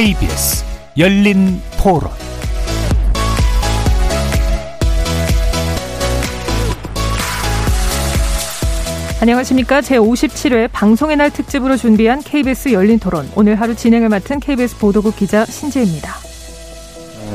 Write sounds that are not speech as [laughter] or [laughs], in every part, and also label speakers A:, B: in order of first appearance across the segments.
A: KBS 열린 토론
B: 안녕하십니까. 제57회 방송의 날 특집으로 준비한 KBS 열린 토론. 오늘 하루 진행을 맡은 KBS 보도국 기자 신지혜입니다.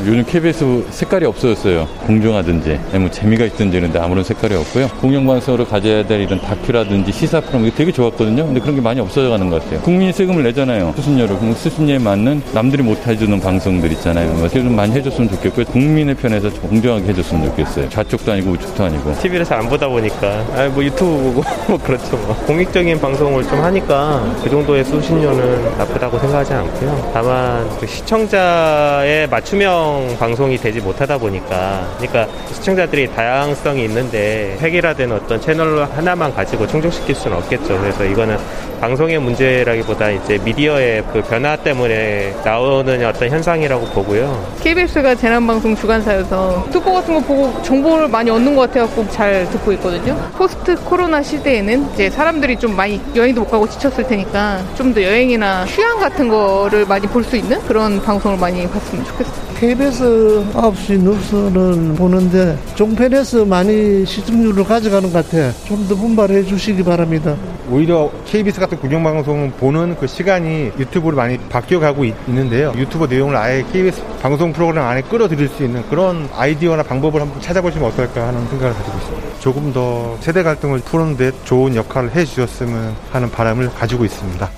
C: 요즘 KBS 색깔이 없어졌어요. 공정하든지, 뭐 재미가 있든지 이런데 아무런 색깔이 없고요. 공영방송으로 가져야 될 이런 다큐라든지 시사 프로그램 되게 좋았거든요. 근데 그런 게 많이 없어져가는 것 같아요. 국민이 세금을 내잖아요. 수신료를. 그럼 수신료에 맞는 남들이 못 해주는 방송들 있잖아요. 어떻게 좀 많이 해줬으면 좋겠고요. 국민의 편에서 공정하게 해줬으면 좋겠어요. 좌쪽도 아니고 우측도 아니고.
D: TV를 잘 안 보다 보니까 아, 뭐 유튜브 보고 [laughs] 뭐 그렇죠. 뭐. 공익적인 방송을 좀 하니까 그 정도의 수신료는 나쁘다고 생각하지 않고요. 다만 그 시청자의 맞춤형 방송이 되지 못하다 보니까 그러니까 시청자들이 다양성이 있는데 획일화된 어떤 채널 하나만 가지고 충족시킬 수는 없겠죠. 그래서 이거는 방송의 문제라기보다 이제 미디어의 그 변화 때문에 나오는 어떤 현상이라고 보고요.
E: KBS가 재난방송 주간사여서 특보 같은 거 보고 정보를 많이 얻는 것 같아갖고 잘 듣고 있거든요. post 코로나 시대에는 이제 사람들이 좀 많이 여행도 못 가고 지쳤을 테니까 좀 더 여행이나 휴양 같은 거를 많이 볼 수 있는 그런 방송을 많이 봤으면 좋겠어요.
F: KBS 9시 뉴스는 보는데 종편에서 많이 시청률을 가져가는 것 같아. 좀 더 분발해 주시기 바랍니다.
G: 오히려 KBS 같은 공영방송 보는 그 시간이 유튜브로 많이 바뀌어가고 있, 는데요 유튜브 내용을 아예 KBS 방송 프로그램 안에 끌어들일 수 있는 그런 아이디어나 방법을 한번 찾아보시면 어떨까 하는 생각을 가지고 있습니다. 조금 더 세대 갈등을 푸는데 좋은 역할을 해주셨으면 하는 바람을 가지고 있습니다.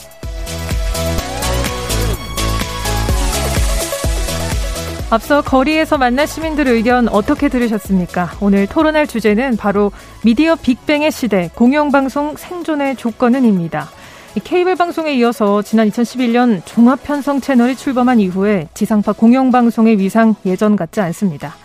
B: 앞서 거리에서 만난 시민들의 의견 어떻게 들으셨습니까? 오늘 토론할 주제는 바로 미디어 빅뱅의 시대, 공영방송 생존의 조건은입니다. 케이블 방송에 이어서 지난 2011년 종합 편성 채널이 출범한 이후에 지상파 공영방송의 위상 예전 같지 않습니다.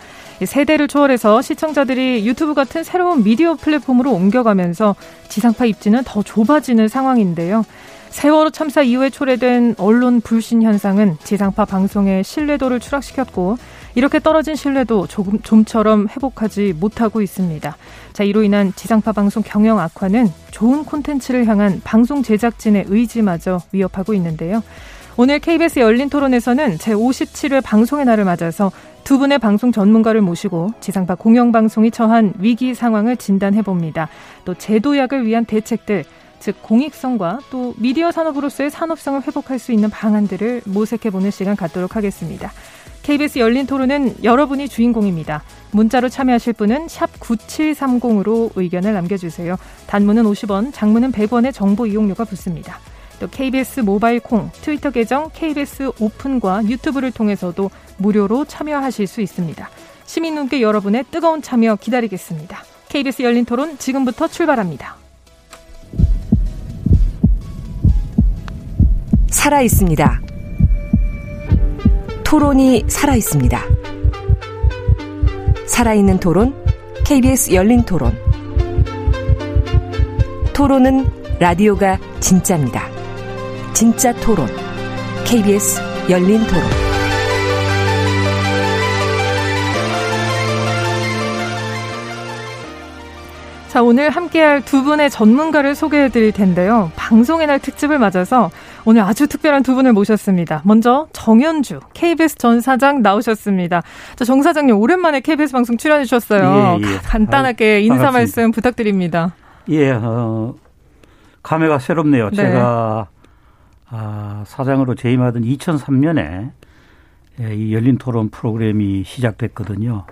B: 세대를 초월해서 시청자들이 유튜브 같은 새로운 미디어 플랫폼으로 옮겨가면서 지상파 입지는 더 좁아지는 상황인데요. 세월호 참사 이후에 초래된 언론 불신 현상은 지상파 방송의 신뢰도를 추락시켰고 이렇게 떨어진 신뢰도 조금 좀처럼 회복하지 못하고 있습니다. 자, 이로 인한 지상파 방송 경영 악화는 좋은 콘텐츠를 향한 방송 제작진의 의지마저 위협하고 있는데요. 오늘 KBS 열린 토론에서는 제57회 방송의 날을 맞아서 두 분의 방송 전문가를 모시고 지상파 공영방송이 처한 위기 상황을 진단해 봅니다. 또 제도약을 위한 대책들, 즉 공익성과 또 미디어 산업으로서의 산업성을 회복할 수 있는 방안들을 모색해 보는 시간 갖도록 하겠습니다. KBS 열린 토론은 여러분이 주인공입니다. 문자로 참여하실 분은 9730으로 의견을 남겨주세요. 단문은 50원, 장문은 100원의 정보 이용료가 붙습니다. 또 KBS 모바일 콩, 트위터 계정 KBS 오픈과 유튜브를 통해서도 무료로 참여하실 수 있습니다. 시민분께 여러분의 뜨거운 참여 기다리겠습니다. KBS 열린 토론 지금부터 출발합니다.
H: 살아 있습니다. 토론이 살아 있습니다. 살아있는 토론, KBS 열린 토론. 토론은 라디오가 진짜입니다. 진짜 토론, KBS 열린 토론.
B: 자, 오늘 함께할 두 분의 전문가를 소개해 드릴 텐데요. 방송의 날 특집을 맞아서 오늘 아주 특별한 두 분을 모셨습니다. 먼저 정현주 KBS 전 사장 나오셨습니다. 자, 정 사장님 오랜만에 KBS 방송 출연해 주셨어요. 예, 예. 간단하게 인사 반갑습니다. 말씀 부탁드립니다.
I: 예, 어, 감회가 새롭네요. 네. 제가 아, 사장으로 재임하던 2003년에 예, 이 열린 토론 프로그램이 시작됐거든요.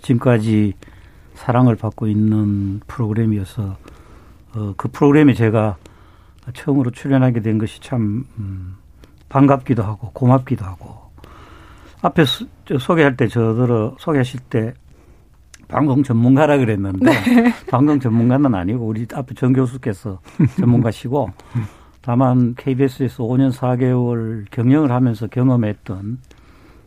I: 지금까지 사랑을 받고 있는 프로그램이어서 어, 그 프로그램에 제가 처음으로 출연하게 된 것이 참 음, 반갑기도 하고 고맙기도 하고 앞에 소, 소개할 때 저들어 소개하실 때 방송 전문가라 그랬는데 네. [laughs] 방송 전문가는 아니고 우리 앞에 정 교수께서 전문가시고 [laughs] 다만 KBS에서 5년 4개월 경영을 하면서 경험했던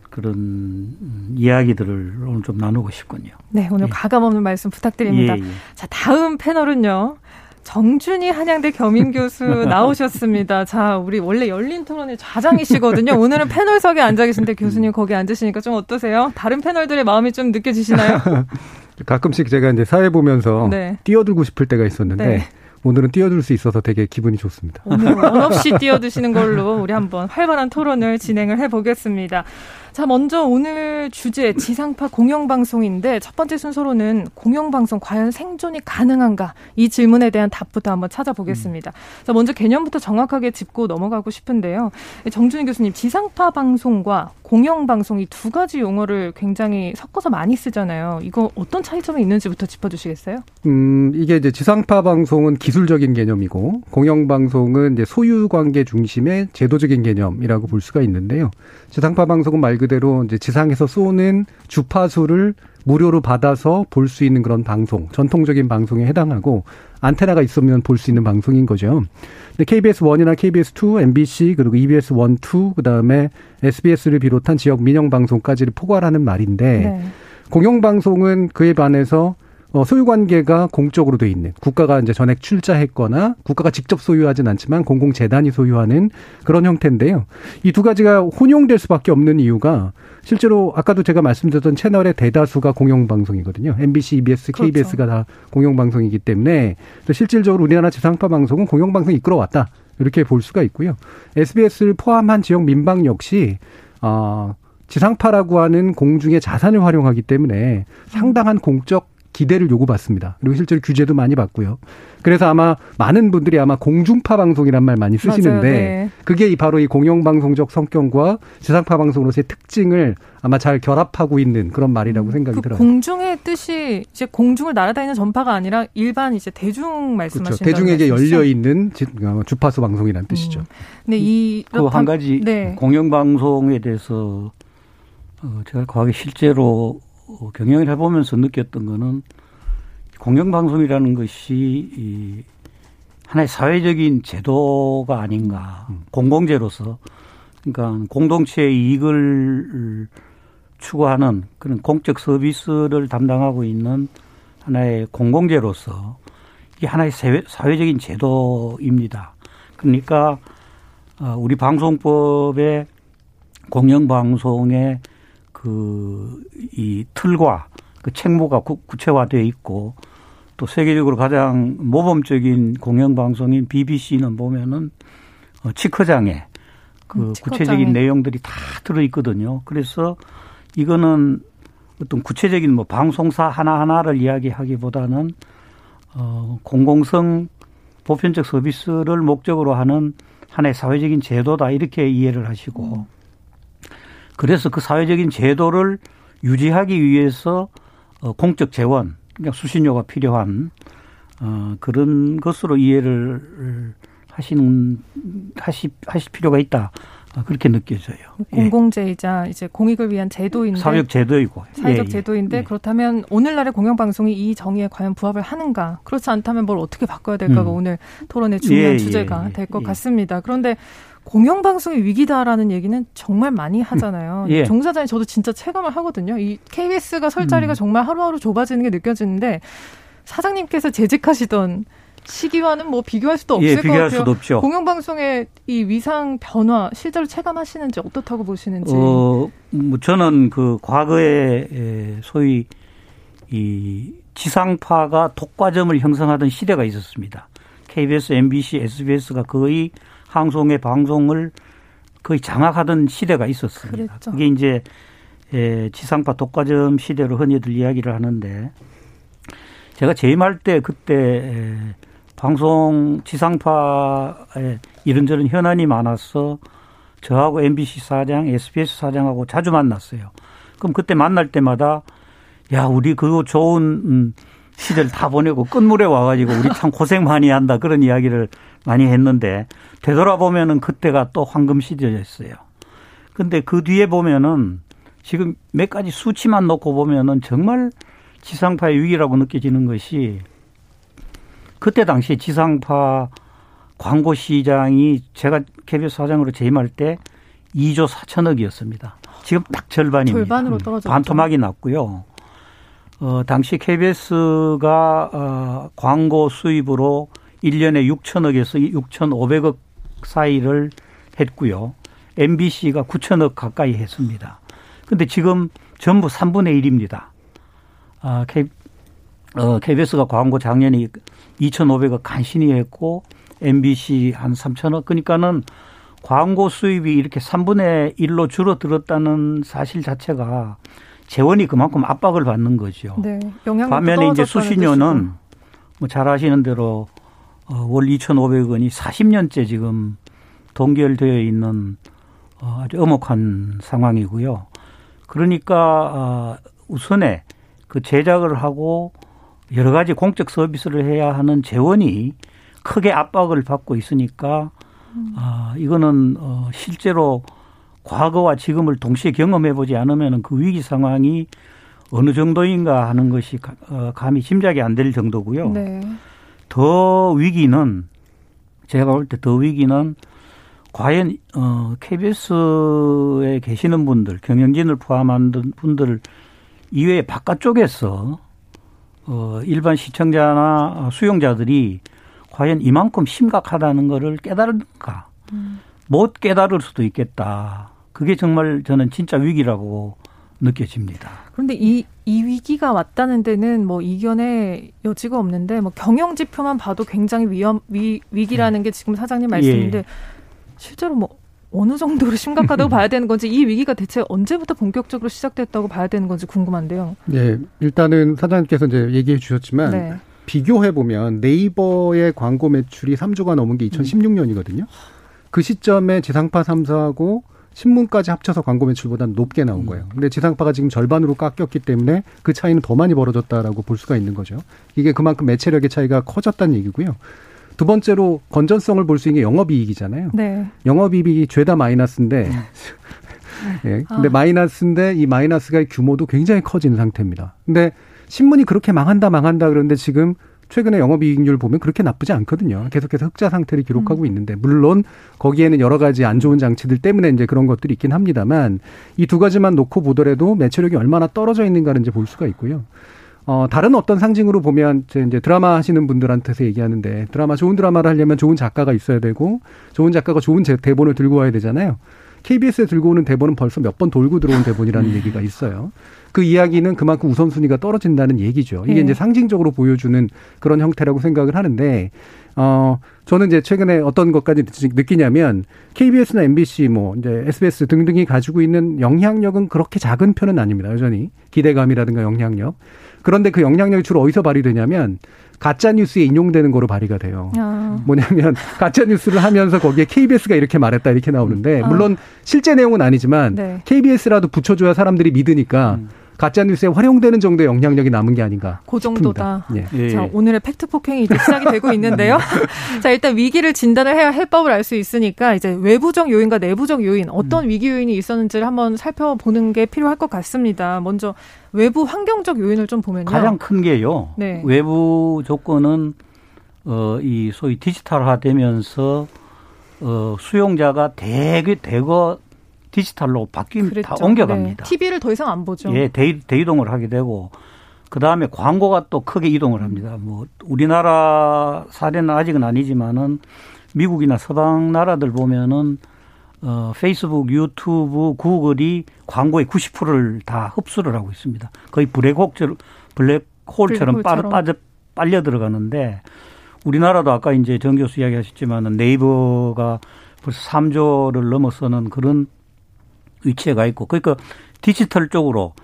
I: 그런 이야기들을 오늘 좀 나누고 싶군요.
B: 네, 오늘 예. 가감 없는 말씀 부탁드립니다. 예, 예. 자, 다음 패널은요. 정준희 한양대 겸임 교수 [laughs] 나오셨습니다. 자, 우리 원래 열린 토론의 좌장이시거든요. 오늘은 패널석에 앉아 계신데 교수님 거기 앉으시니까 좀 어떠세요? 다른 패널들의 마음이 좀 느껴지시나요? [laughs]
J: 가끔씩 제가 이제 사회 보면서 네. 뛰어들고 싶을 때가 있었는데 네. 오늘은 뛰어들 수 있어서 되게 기분이 좋습니다.
B: 오늘 원 없이 [laughs] 뛰어드시는 걸로 우리 한번 활발한 토론을 진행을 해보겠습니다. 자, 먼저 오늘 주제 지상파 공영방송인데 첫 번째 순서로는 공영방송 과연 생존이 가능한가 이 질문에 대한 답부터 한번 찾아보겠습니다. 음. 자, 먼저 개념부터 정확하게 짚고 넘어가고 싶은데요. 정준희 교수님, 지상파 방송과 공영방송 이 두 가지 용어를 굉장히 섞어서 많이 쓰잖아요. 이거 어떤 차이점이 있는지부터 짚어주시겠어요?
J: 음, 이게 이제 지상파 방송은 기술적인 개념이고 공영방송은 이제 소유 관계 중심의 제도적인 개념이라고 볼 수가 있는데요. 지상파 방송은 말 그대로 이제 지상에서 쏘는 주파수를 무료로 받아서 볼 수 있는 그런 방송, 전통적인 방송에 해당하고 안테나가 있으면 볼 수 있는 방송인 거죠. 근데 KBS 1이나 KBS 2, MBC 그리고 EBS 1, 2 그다음에 SBS를 비롯한 지역 민영 방송까지를 포괄하는 말인데 네. 공영 방송은 그에 반해서 어, 소유 관계가 공적으로 돼 있는 국가가 이제 전액 출자했거나 국가가 직접 소유하진 않지만 공공 재단이 소유하는 그런 형태인데요. 이 두 가지가 혼용될 수밖에 없는 이유가 실제로 아까도 제가 말씀드렸던 채널의 대다수가 공영 방송이거든요. MBC, EBS, KBS가 그렇죠. 다 공영 방송이기 때문에 실질적으로 우리나라 지상파 방송은 공영 방송이 이끌어왔다. 이렇게 볼 수가 있고요. SBS를 포함한 지역 민방 역시 어 지상파라고 하는 공중의 자산을 활용하기 때문에 상당한 공적 기대를 요구받습니다. 그리고 실제로 규제도 많이 받고요. 그래서 아마 많은 분들이 아마 공중파 방송이란 말 많이 쓰시는데 네. 그게 바로 이 공영방송적 성격과 지상파 방송으로서의 특징을 아마 잘 결합하고 있는 그런 말이라고 음, 생각이 그 들어요.
B: 공중의 뜻이 이제 공중을 날아다니는 전파가 아니라 일반 이제 대중 말씀하시는
J: 그렇죠. 대중에게 열려 있는 어, 주파수 방송이라는 뜻이죠. 음.
I: 근데 이그 한 가지 네. 공영방송에 대해서 어, 제가 과거에 실제로 어, 경영을 해보면서 느꼈던 거는 공영방송이라는 것이 이 하나의 사회적인 제도가 아닌가. 음. 공공재로서. 그러니까 공동체의 이익을 추구하는 그런 공적 서비스를 담당하고 있는 하나의 공공재로서 이게 하나의 사회적인 제도입니다. 그러니까 어, 우리 방송법에 공영방송의 그 이 틀과 그 책무가 구, 체화되어 있고 또 세계적으로 가장 모범적인 공영 방송인 BBC는 보면은 어, 치커장에 그 음, 구체적인 내용들이 다 들어 있거든요. 그래서 이거는 어떤 구체적인 뭐 방송사 하나하나를 이야기하기보다는 어 공공성 보편적 서비스를 목적으로 하는 하나의 사회적인 제도다 이렇게 이해를 하시고 음. 그래서 그 사회적인 제도를 유지하기 위해서 어, 공적 재원, 그러니까 수신료가 필요한 어, 그런 것으로 이해를 하시는 하시 하실 필요가 있다. 어, 그렇게 느껴져요.
B: 공공재이자 이제 공익을 위한 제도인데
I: 사회적 제도이고
B: 사회적 예, 예. 제도인데 예. 그렇다면 오늘날의 공영방송이 이 정의에 과연 부합을 하는가? 그렇지 않다면 뭘 어떻게 바꿔야 될까가 음. 오늘 토론의 중요한 예, 예 주제가 예, 될것 같습니다. 그런데 공영방송의 위기다라는 얘기는 정말 많이 하잖아요. 예. 종사자님 저도 진짜 체감을 하거든요. 이 KBS가 설 자리가 음. 정말 하루하루 좁아지는 게 느껴지는데 사장님께서 재직하시던 시기와는 뭐 비교할 수도 없을 예, 것
I: 같아요. 수도 없죠.
B: 공영방송의 이 위상 변화 실제로 체감하시는지 어떻다고 보시는지.
I: 어, 뭐 저는 그 과거에 소위 이 지상파가 독과점을 형성하던 시대가 있었습니다. KBS, MBC, SBS가 거의 방송의 방송을 거의 장악하던 시대가 있었습니다. 그랬죠. 그게 이제 지상파 독과점 시대로 흔히들 이야기를 하는데 제가 재임할 때 그때 방송 지상파에 이런저런 현안이 많아서 저하고 MBC 사장, SBS 사장하고 자주 만났어요. 그럼 그때 만날 때마다 야 우리 그거 좋은 음, 시대를 다 보내고 끝물에 와가지고 우리 참 고생 많이 한다 그런 이야기를 많이 했는데 되돌아보면은 그때가 또 황금 시대였어요. 근데 그 뒤에 보면은 지금 몇 가지 수치만 놓고 보면은 정말 지상파의 위기라고 느껴지는 것이 그때 당시에 지상파 광고 시장이 제가 KBS 사장으로 재임할 때 2조 4천억이었습니다. 지금 딱 절반입니다.
B: 절반으로 떨어졌죠.
I: 반토막이 났고요. 어, 당시 KBS가 어, 광고 수입으로 1년에 6천억에서 6,500억 사이를 했고요. MBC가 9천억 가까이 했습니다. 근데 지금 전부 3분의 1입니다. 아, K, 어, KBS가 광고 작년에 2,500억 간신히 했고 MBC 한 3천억 그러니까는 광고 수입이 이렇게 3분의 1로 줄어들었다는 사실 자체가 재원이 그만큼 압박을 받는 거죠.
B: 네.
I: 반면에 이제 수신료는 뭐 잘 아시는 대로 어, 월 2,500원이 40년째 지금 동결되어 있는 어, 아주 엄혹한 상황이고요. 그러니까 어, 우선에 그 제작을 하고 여러 가지 공적 서비스를 해야 하는 재원이 크게 압박을 받고 있으니까 아, 이거는 어, 실제로 과거와 지금을 동시에 경험해 보지 않으면 그 위기 상황이 어느 정도인가 하는 것이 가- 어, 감히 짐작이 안 될 정도고요.
B: 네.
I: 더 위기는 제가 볼 때 더 위기는 과연 어 KBS에 계시는 분들 경영진을 포함한 분들 이외에 바깥쪽에서 어 일반 시청자나 수용자들이 과연 이만큼 심각하다는 거를 깨달을까? 못 깨달을 수도 있겠다. 그게 정말 저는 진짜 위기라고 느껴집니다.
B: 그런데 이, 이 위기가 왔다는 데는 뭐 이견의 여지가 없는데 뭐 경영 지표만 봐도 굉장히 위험 위, 위기라는 게 지금 사장님 말씀인데
I: 예.
B: 실제로 뭐 어느 정도로 심각하다고 [laughs] 봐야 되는 건지 이 위기가 대체 언제부터 본격적으로 시작됐다고 봐야 되는 건지 궁금한데요.
J: 예, 일단은 사장님께서 이제 얘기해 주셨지만
B: 네.
J: 비교해 보면 네이버의 광고 매출이 3조가 넘은 게 2016년이거든요. 그 시점에 지상파 3사하고 신문까지 합쳐서 광고 매출보다는 높게 나온 거예요. 근데 지상파가 지금 절반으로 깎였기 때문에 그 차이는 더 많이 벌어졌다라고 볼 수가 있는 거죠. 이게 그만큼 매체력의 차이가 커졌다는 얘기고요. 두 번째로 건전성을 볼 수 있는 게 영업이익이잖아요.
B: 네.
J: 영업이익이 죄다 마이너스인데, [laughs] 예. 근데
B: 아.
J: 마이너스인데 이 마이너스가 규모도 굉장히 커진 상태입니다. 근데 신문이 그렇게 망한다 망한다 그러는데 지금 최근에 영업이익률 보면 그렇게 나쁘지 않거든요. 계속해서 흑자 상태를 기록하고 있는데 물론 거기에는 여러 가지 안 좋은 장치들 때문에 이제 그런 것들이 있긴 합니다만 이 두 가지만 놓고 보더라도 매출력이 얼마나 떨어져 있는가를 이제 볼 수가 있고요. 어, 다른 어떤 상징으로 보면 제 이제 드라마 하시는 분들한테서 얘기하는데 드라마 좋은 드라마를 하려면 좋은 작가가 있어야 되고 좋은 작가가 좋은 제- 대본을 들고 와야 되잖아요. KBS에 들고 오는 대본은 벌써 몇 번 돌고 들어온 대본이라는 얘기가 있어요. 그 이야기는 그만큼 우선순위가 떨어진다는 얘기죠. 이게
B: 예.
J: 이제 상징적으로 보여주는 그런 형태라고 생각을 하는데, 어, 저는 이제 최근에 어떤 것까지 느끼냐면, KBS나 MBC, 뭐, 이제 SBS 등등이 가지고 있는 영향력은 그렇게 작은 편은 아닙니다. 여전히. 기대감이라든가 영향력. 그런데 그 영향력이 주로 어디서 발휘되냐면, 가짜 뉴스에 인용되는 거로 발휘가 돼요.
B: 아,
J: 뭐냐면 [laughs] 가짜 뉴스를 하면서 거기에 KBS가 이렇게 말했다 이렇게 나오는데
B: 아.
J: 물론 실제 내용은 아니지만
B: 네.
J: KBS라도 붙여줘야 사람들이 믿으니까
I: 음.
J: 가짜 뉴스에 활용되는 정도의 영향력이 남은 게 아닌가.
B: 그 정도다.
J: 예.
I: 예.
B: 자, 오늘의 팩트 폭행이 이제 시작이 되고 [laughs] 있는데요. 자, 일단 위기를 진단을 해야 해법을 알 수 있으니까 이제 외부적 요인과 내부적 요인, 어떤 위기 요인이 있었는지를 한번 살펴보는 게 필요할 것 같습니다. 먼저 외부 환경적 요인을 좀 보면요.
I: 가장 큰 게요.
B: 네.
I: 외부 조건은 어 이 소위 디지털화 되면서 어 수용자가 대개 대거 디지털로 바뀐 다 옮겨갑니다.
B: TV를 더 이상 안 보죠.
I: 예, 대, 대이동을 하게 되고 그 다음에 광고가 또 크게 이동을 합니다. 뭐 우리나라 사례는 아직은 아니지만은 미국이나 서방 나라들 보면은 어 페이스북, 유튜브, 구글이 광고의 90%를 다 흡수를 하고 있습니다. 거의 블랙홀처럼 블랙홀처럼 빠,
B: 블랙홀처럼.
I: 빠져 빨려 들어가는데 우리나라도 아까 이제 정 교수 이야기 하셨지만은 네이버가 벌써 3조를 넘어서는 그런 위치에 가 있고 그러니까 디지털 쪽으로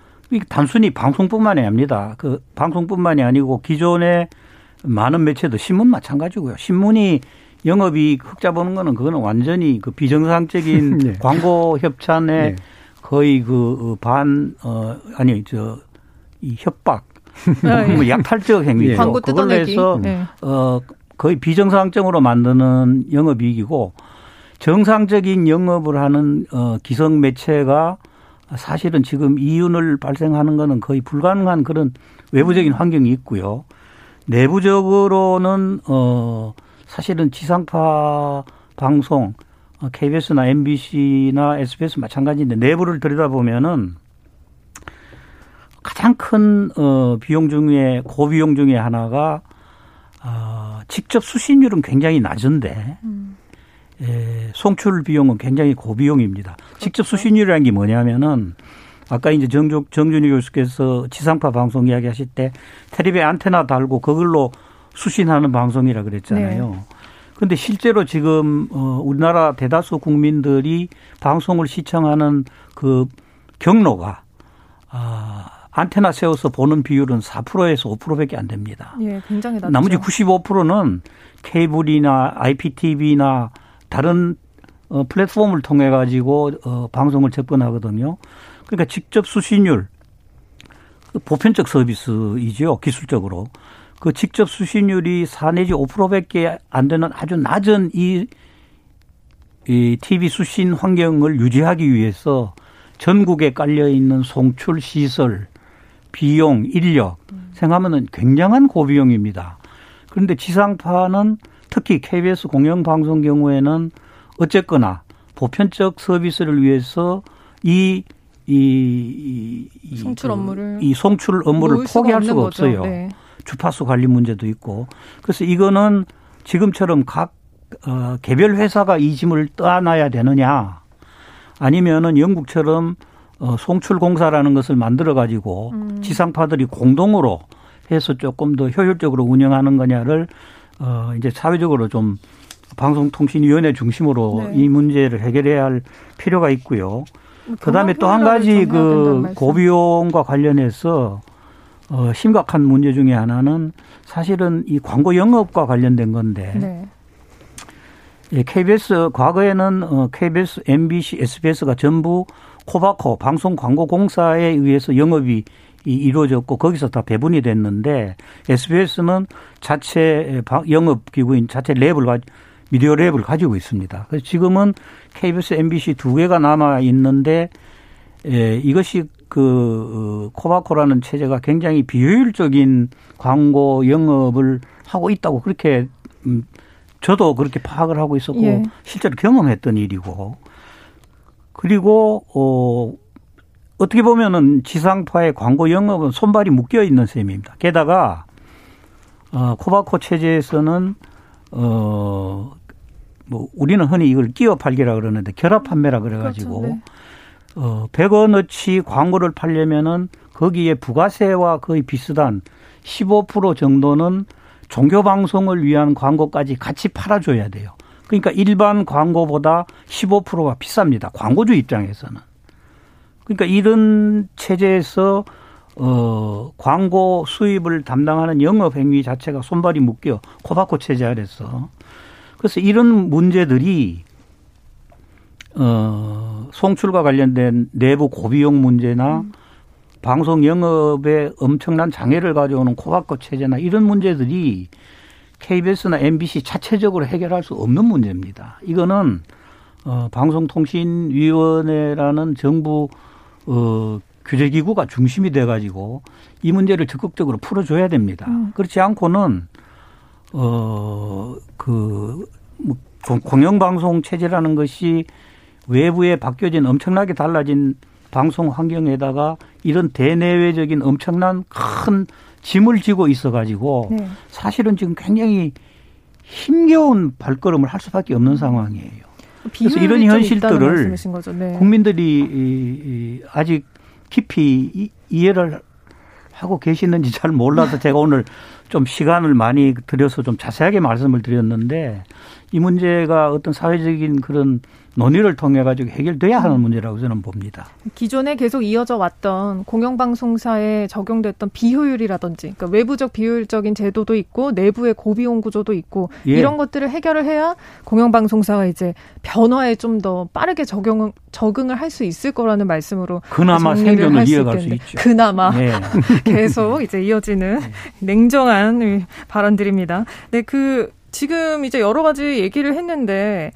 I: 단순히 방송뿐만이 아닙니다. 그 방송뿐만이 아니고 기존의 많은 매체도 신문 마찬가지고요. 신문이 영업이 흑자 보는 거는 그거는 완전히 그 비정상적인 [laughs]
J: 네.
I: 광고 협찬에
J: 네.
I: 거의 그반 어 아니 저 이 협박
B: 아, [laughs] 예.
I: 뭐 약탈적 행위죠.
J: 예.
B: 광고
I: 그걸로
B: 뜯어내기.
I: 해서
B: 네.
I: 어 거의 비정상적으로 만드는 영업이익이고 정상적인 영업을 하는 어 기성 매체가 사실은 지금 이윤을 발생하는 거는 거의 불가능한 그런 외부적인 환경이 있고요. 내부적으로는 어 사실은 지상파 방송 어, KBS나 MBC나 SBS 마찬가지인데 내부를 들여다보면은 가장 큰 어, 비용 중에 고비용 중에 하나가 어, 직접 수신율은 굉장히 낮은데 에, 송출 비용은 굉장히 고비용입니다. 직접 수신율이라는 게 뭐냐면은 아까 이제 정준, 정준희 교수께서 지상파 방송 이야기 하실 때 테레비 안테나 달고 그걸로 수신하는 방송이라 그랬잖아요. 네. 근데 실제로 지금 어 우리나라 대다수 국민들이 방송을 시청하는 그 경로가 아 안테나 세워서 보는 비율은 4%에서 5%밖에 안 됩니다.
B: 예, 굉장히 낮죠.
I: 나머지 95%는 케이블이나 IPTV나 다른 어, 플랫폼을 통해 가지고 어, 방송을 접근하거든요. 그러니까 직접 수신율 그 보편적 서비스이죠 기술적으로 그 직접 수신율이 4 내지 5%밖에 안 되는 아주 낮은 이, 이 TV 수신 환경을 유지하기 위해서 전국에 깔려 있는 송출 시설 비용, 인력 생각하면은 굉장한 고비용입니다. 그런데 지상파는 특히 KBS 공영방송 경우에는 어쨌거나 보편적 서비스를 위해서 이, 이,
B: 이 송출 그, 업무를
I: 이 송출 업무를 포기할 수가 거죠. 없어요. 네. 주파수 관리 문제도 있고 그래서 이거는 지금처럼 각 어, 개별 회사가 이 짐을 떠안아야 되느냐 아니면은 영국처럼 어, 송출공사라는 것을 만들어 가지고 음. 지상파들이 공동으로 해서 조금 더 효율적으로 운영하는 거냐를 어 이제 사회적으로 좀 방송통신위원회 중심으로 네. 이 문제를 해결해야 할 필요가 있고요. 뭐 그다음에 또 한 가지 그 고비용과 관련해서 어 심각한 문제 중에 하나는 사실은 이 광고 영업과 관련된 건데 네. 예, KBS 과거에는 어 KBS, MBC, SBS가 전부 코바코 방송 광고 공사에 의해서 영업이 이루어졌고 거기서 다 배분이 됐는데 SBS는 자체 영업 기구인 자체 랩을 미디어 랩을 가지고 있습니다. 그래서 지금은 KBS, MBC 두 개가 남아 있는데 예, 이것이 그 어, 코바코라는 체제가 굉장히 비효율적인 광고 영업을 하고 있다고 그렇게 음 저도 그렇게 파악을 하고 있었고 예. 실제로 경험했던 일이고 그리고 어 어떻게 보면은 지상파의 광고 영업은 손발이 묶여 있는 셈입니다. 게다가 어 코바코 체제에서는 어 뭐 우리는 흔히 이걸 끼어 팔기라 그러는데 결합 판매라 그래 가지고 그렇죠. 네. 어 100원어치 광고를 팔려면은 거기에 부가세와 거의 비슷한 15% 정도는 종교 방송을 위한 광고까지 같이 팔아줘야 돼요. 그러니까 일반 광고보다 15%가 비쌉니다. 광고주 입장에서는. 그러니까 이런 체제에서 어 광고 수입을 담당하는 영업 행위 자체가 손발이 묶여 코바코 체제 아래서 그래서 이런 문제들이 어 송출과 관련된 내부 고비용 문제나 음. 방송 영업에 엄청난 장애를 가져오는 코바코 체제나 이런 문제들이 KBS나 MBC 자체적으로 해결할 수 없는 문제입니다. 이거는 어, 방송통신위원회라는 정부 어, 규제기구가 중심이 돼가지고 이 문제를 적극적으로 풀어줘야 됩니다. 음. 그렇지 않고는 어 그 뭐, 공영방송 체제라는 것이 외부에 바뀌어진 엄청나게 달라진 방송 환경에다가 이런 대내외적인 엄청난 큰 짐을 지고 있어가지고 네. 사실은 지금 굉장히 힘겨운 발걸음을 할 수밖에 없는 상황이에요. 그래서 이런 현실들을 네. 국민들이 아직 깊이 이해를 하고 계시는지 잘 몰라서 제가 [laughs] 오늘 좀 시간을 많이 들여서 좀 자세하게 말씀을 드렸는데 이 문제가 어떤 사회적인 그런 논의를 통해 가지고 해결돼야 하는 문제라고 저는 봅니다.
B: 기존에 계속 이어져 왔던 공영방송사에 적용됐던 비효율이라든지 그러니까 외부적 비효율적인 제도도 있고 내부의 고비용 구조도 있고 예. 이런 것들을 해결을 해야 공영방송사가 이제 변화에 좀 더 빠르게 적용 적응을 할 수 있을 거라는 말씀으로
I: 그나마 생존을 이어갈 수 있죠.
B: 그나마 네. [laughs] 계속 이제 이어지는 네. 냉정한 발언들입니다. 네, 그 지금 이제 여러 가지 얘기를 했는데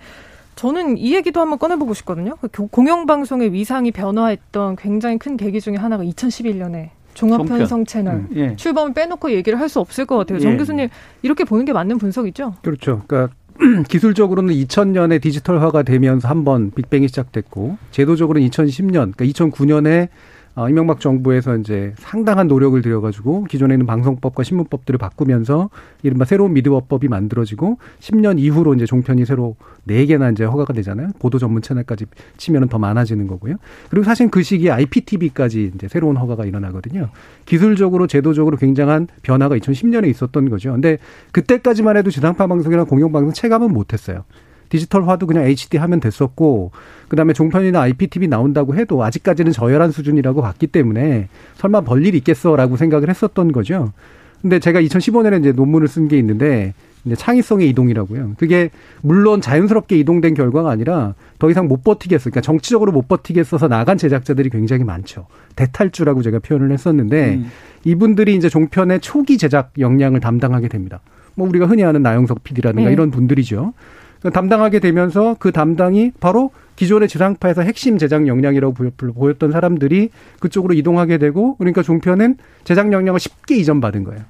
B: 저는 이 얘기도 한번 꺼내보고 싶거든요. 그 공영방송의 위상이 변화했던 굉장히 큰 계기 중에 하나가 2011년에 종합편성 채널 음, 예. 출범을 빼놓고 얘기를 할 수 없을 것 같아요. 정 예. 교수님 이렇게 보는 게 맞는 분석이죠?
J: 그렇죠. 그러니까 [clears throat] 기술적으로는 2000년에 디지털화가 되면서 한번 빅뱅이 시작됐고 제도적으로는 2010년, 그러니까 2009년에 어, 이명박 정부에서 이제 상당한 노력을 들여가지고 기존에 있는 방송법과 신문법들을 바꾸면서 이른바 새로운 미디어법이 만들어지고 10년 이후로 이제 종편이 새로 4개나 이제 허가가 되잖아요. 보도 전문 채널까지 치면은 더 많아지는 거고요. 그리고 사실 그 시기에 IPTV까지 이제 새로운 허가가 일어나거든요. 기술적으로 제도적으로 굉장한 변화가 2010년에 있었던 거죠. 근데 그때까지만 해도 지상파 방송이나 공영방송 체감은 못했어요. 디지털화도 그냥 HD 하면 됐었고 그다음에 종편이나 IPTV 나온다고 해도 아직까지는 저열한 수준이라고 봤기 때문에 설마 벌일 있겠어라고 생각을 했었던 거죠. 근데 제가 2015년에 이제 논문을 쓴 게 있는데 이제 창의성의 이동이라고요. 그게 물론 자연스럽게 이동된 결과가 아니라 더 이상 못 버티겠어. 그러니까 정치적으로 못 버티겠어서 나간 제작자들이 굉장히 많죠. 대탈주라고 제가 표현을 했었는데 음. 이분들이 이제 종편의 초기 제작 역량을 담당하게 됩니다. 뭐 우리가 흔히 아는 나영석 PD라든가 네. 이런 분들이죠. 담당하게 되면서 그 담당이 바로 기존의 지상파에서 핵심 제작 역량이라고 보였던 사람들이 그쪽으로 이동하게 되고 그러니까 종편은 제작 역량을 쉽게 이전받은 거예요.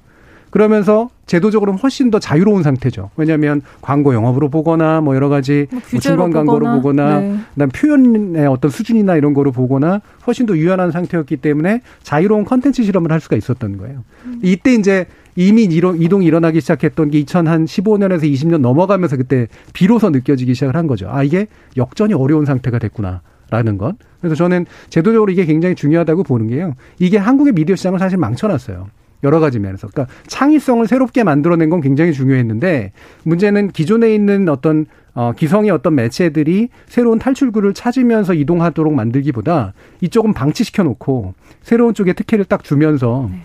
J: 그러면서 제도적으로는 훨씬 더 자유로운 상태죠. 왜냐하면 광고 영업으로 보거나 뭐 여러 가지 뭐, 뭐 중간 광고로 보거나 네. 그다음 표현의 어떤 수준이나 이런 거로 보거나 훨씬 더 유연한 상태였기 때문에 자유로운 컨텐츠 실험을 할 수가 있었던 거예요. 음. 이때 이제 이미 이동이 일어나기 시작했던 게 2015년에서 20년 넘어가면서 그때 비로소 느껴지기 시작을 한 거죠. 아, 이게 역전이 어려운 상태가 됐구나. 라는 것. 그래서 저는 제도적으로 이게 굉장히 중요하다고 보는 게요. 이게 한국의 미디어 시장을 사실 망쳐놨어요. 여러 가지 면에서. 그러니까 창의성을 새롭게 만들어낸 건 굉장히 중요했는데 문제는 기존에 있는 어떤 어, 기성의 어떤 매체들이 새로운 탈출구를 찾으면서 이동하도록 만들기보다 이쪽은 방치시켜 놓고 새로운 쪽에 특혜를 딱 주면서 네.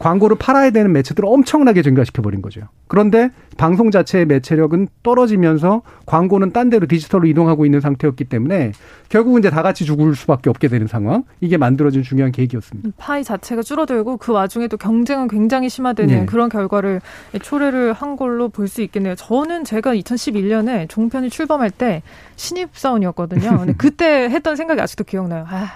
J: 광고를 팔아야 되는 매체들을 엄청나게 증가시켜 버린 거죠. 그런데 방송 자체의 매체력은 떨어지면서 광고는 딴 데로 디지털로 이동하고 있는 상태였기 때문에 결국은 이제 다 같이 죽을 수밖에 없게 되는 상황. 이게 만들어진 중요한 계기였습니다.
B: 파이 자체가 줄어들고 그 와중에도 경쟁은 굉장히 심화되는 네. 그런 결과를 초래를 한 걸로 볼 수 있겠네요. 저는 제가 2011년에 종편이 출범할 때 신입 사원이었거든요. 근데 [laughs] 그때 했던 생각이 아직도 기억나요. 아,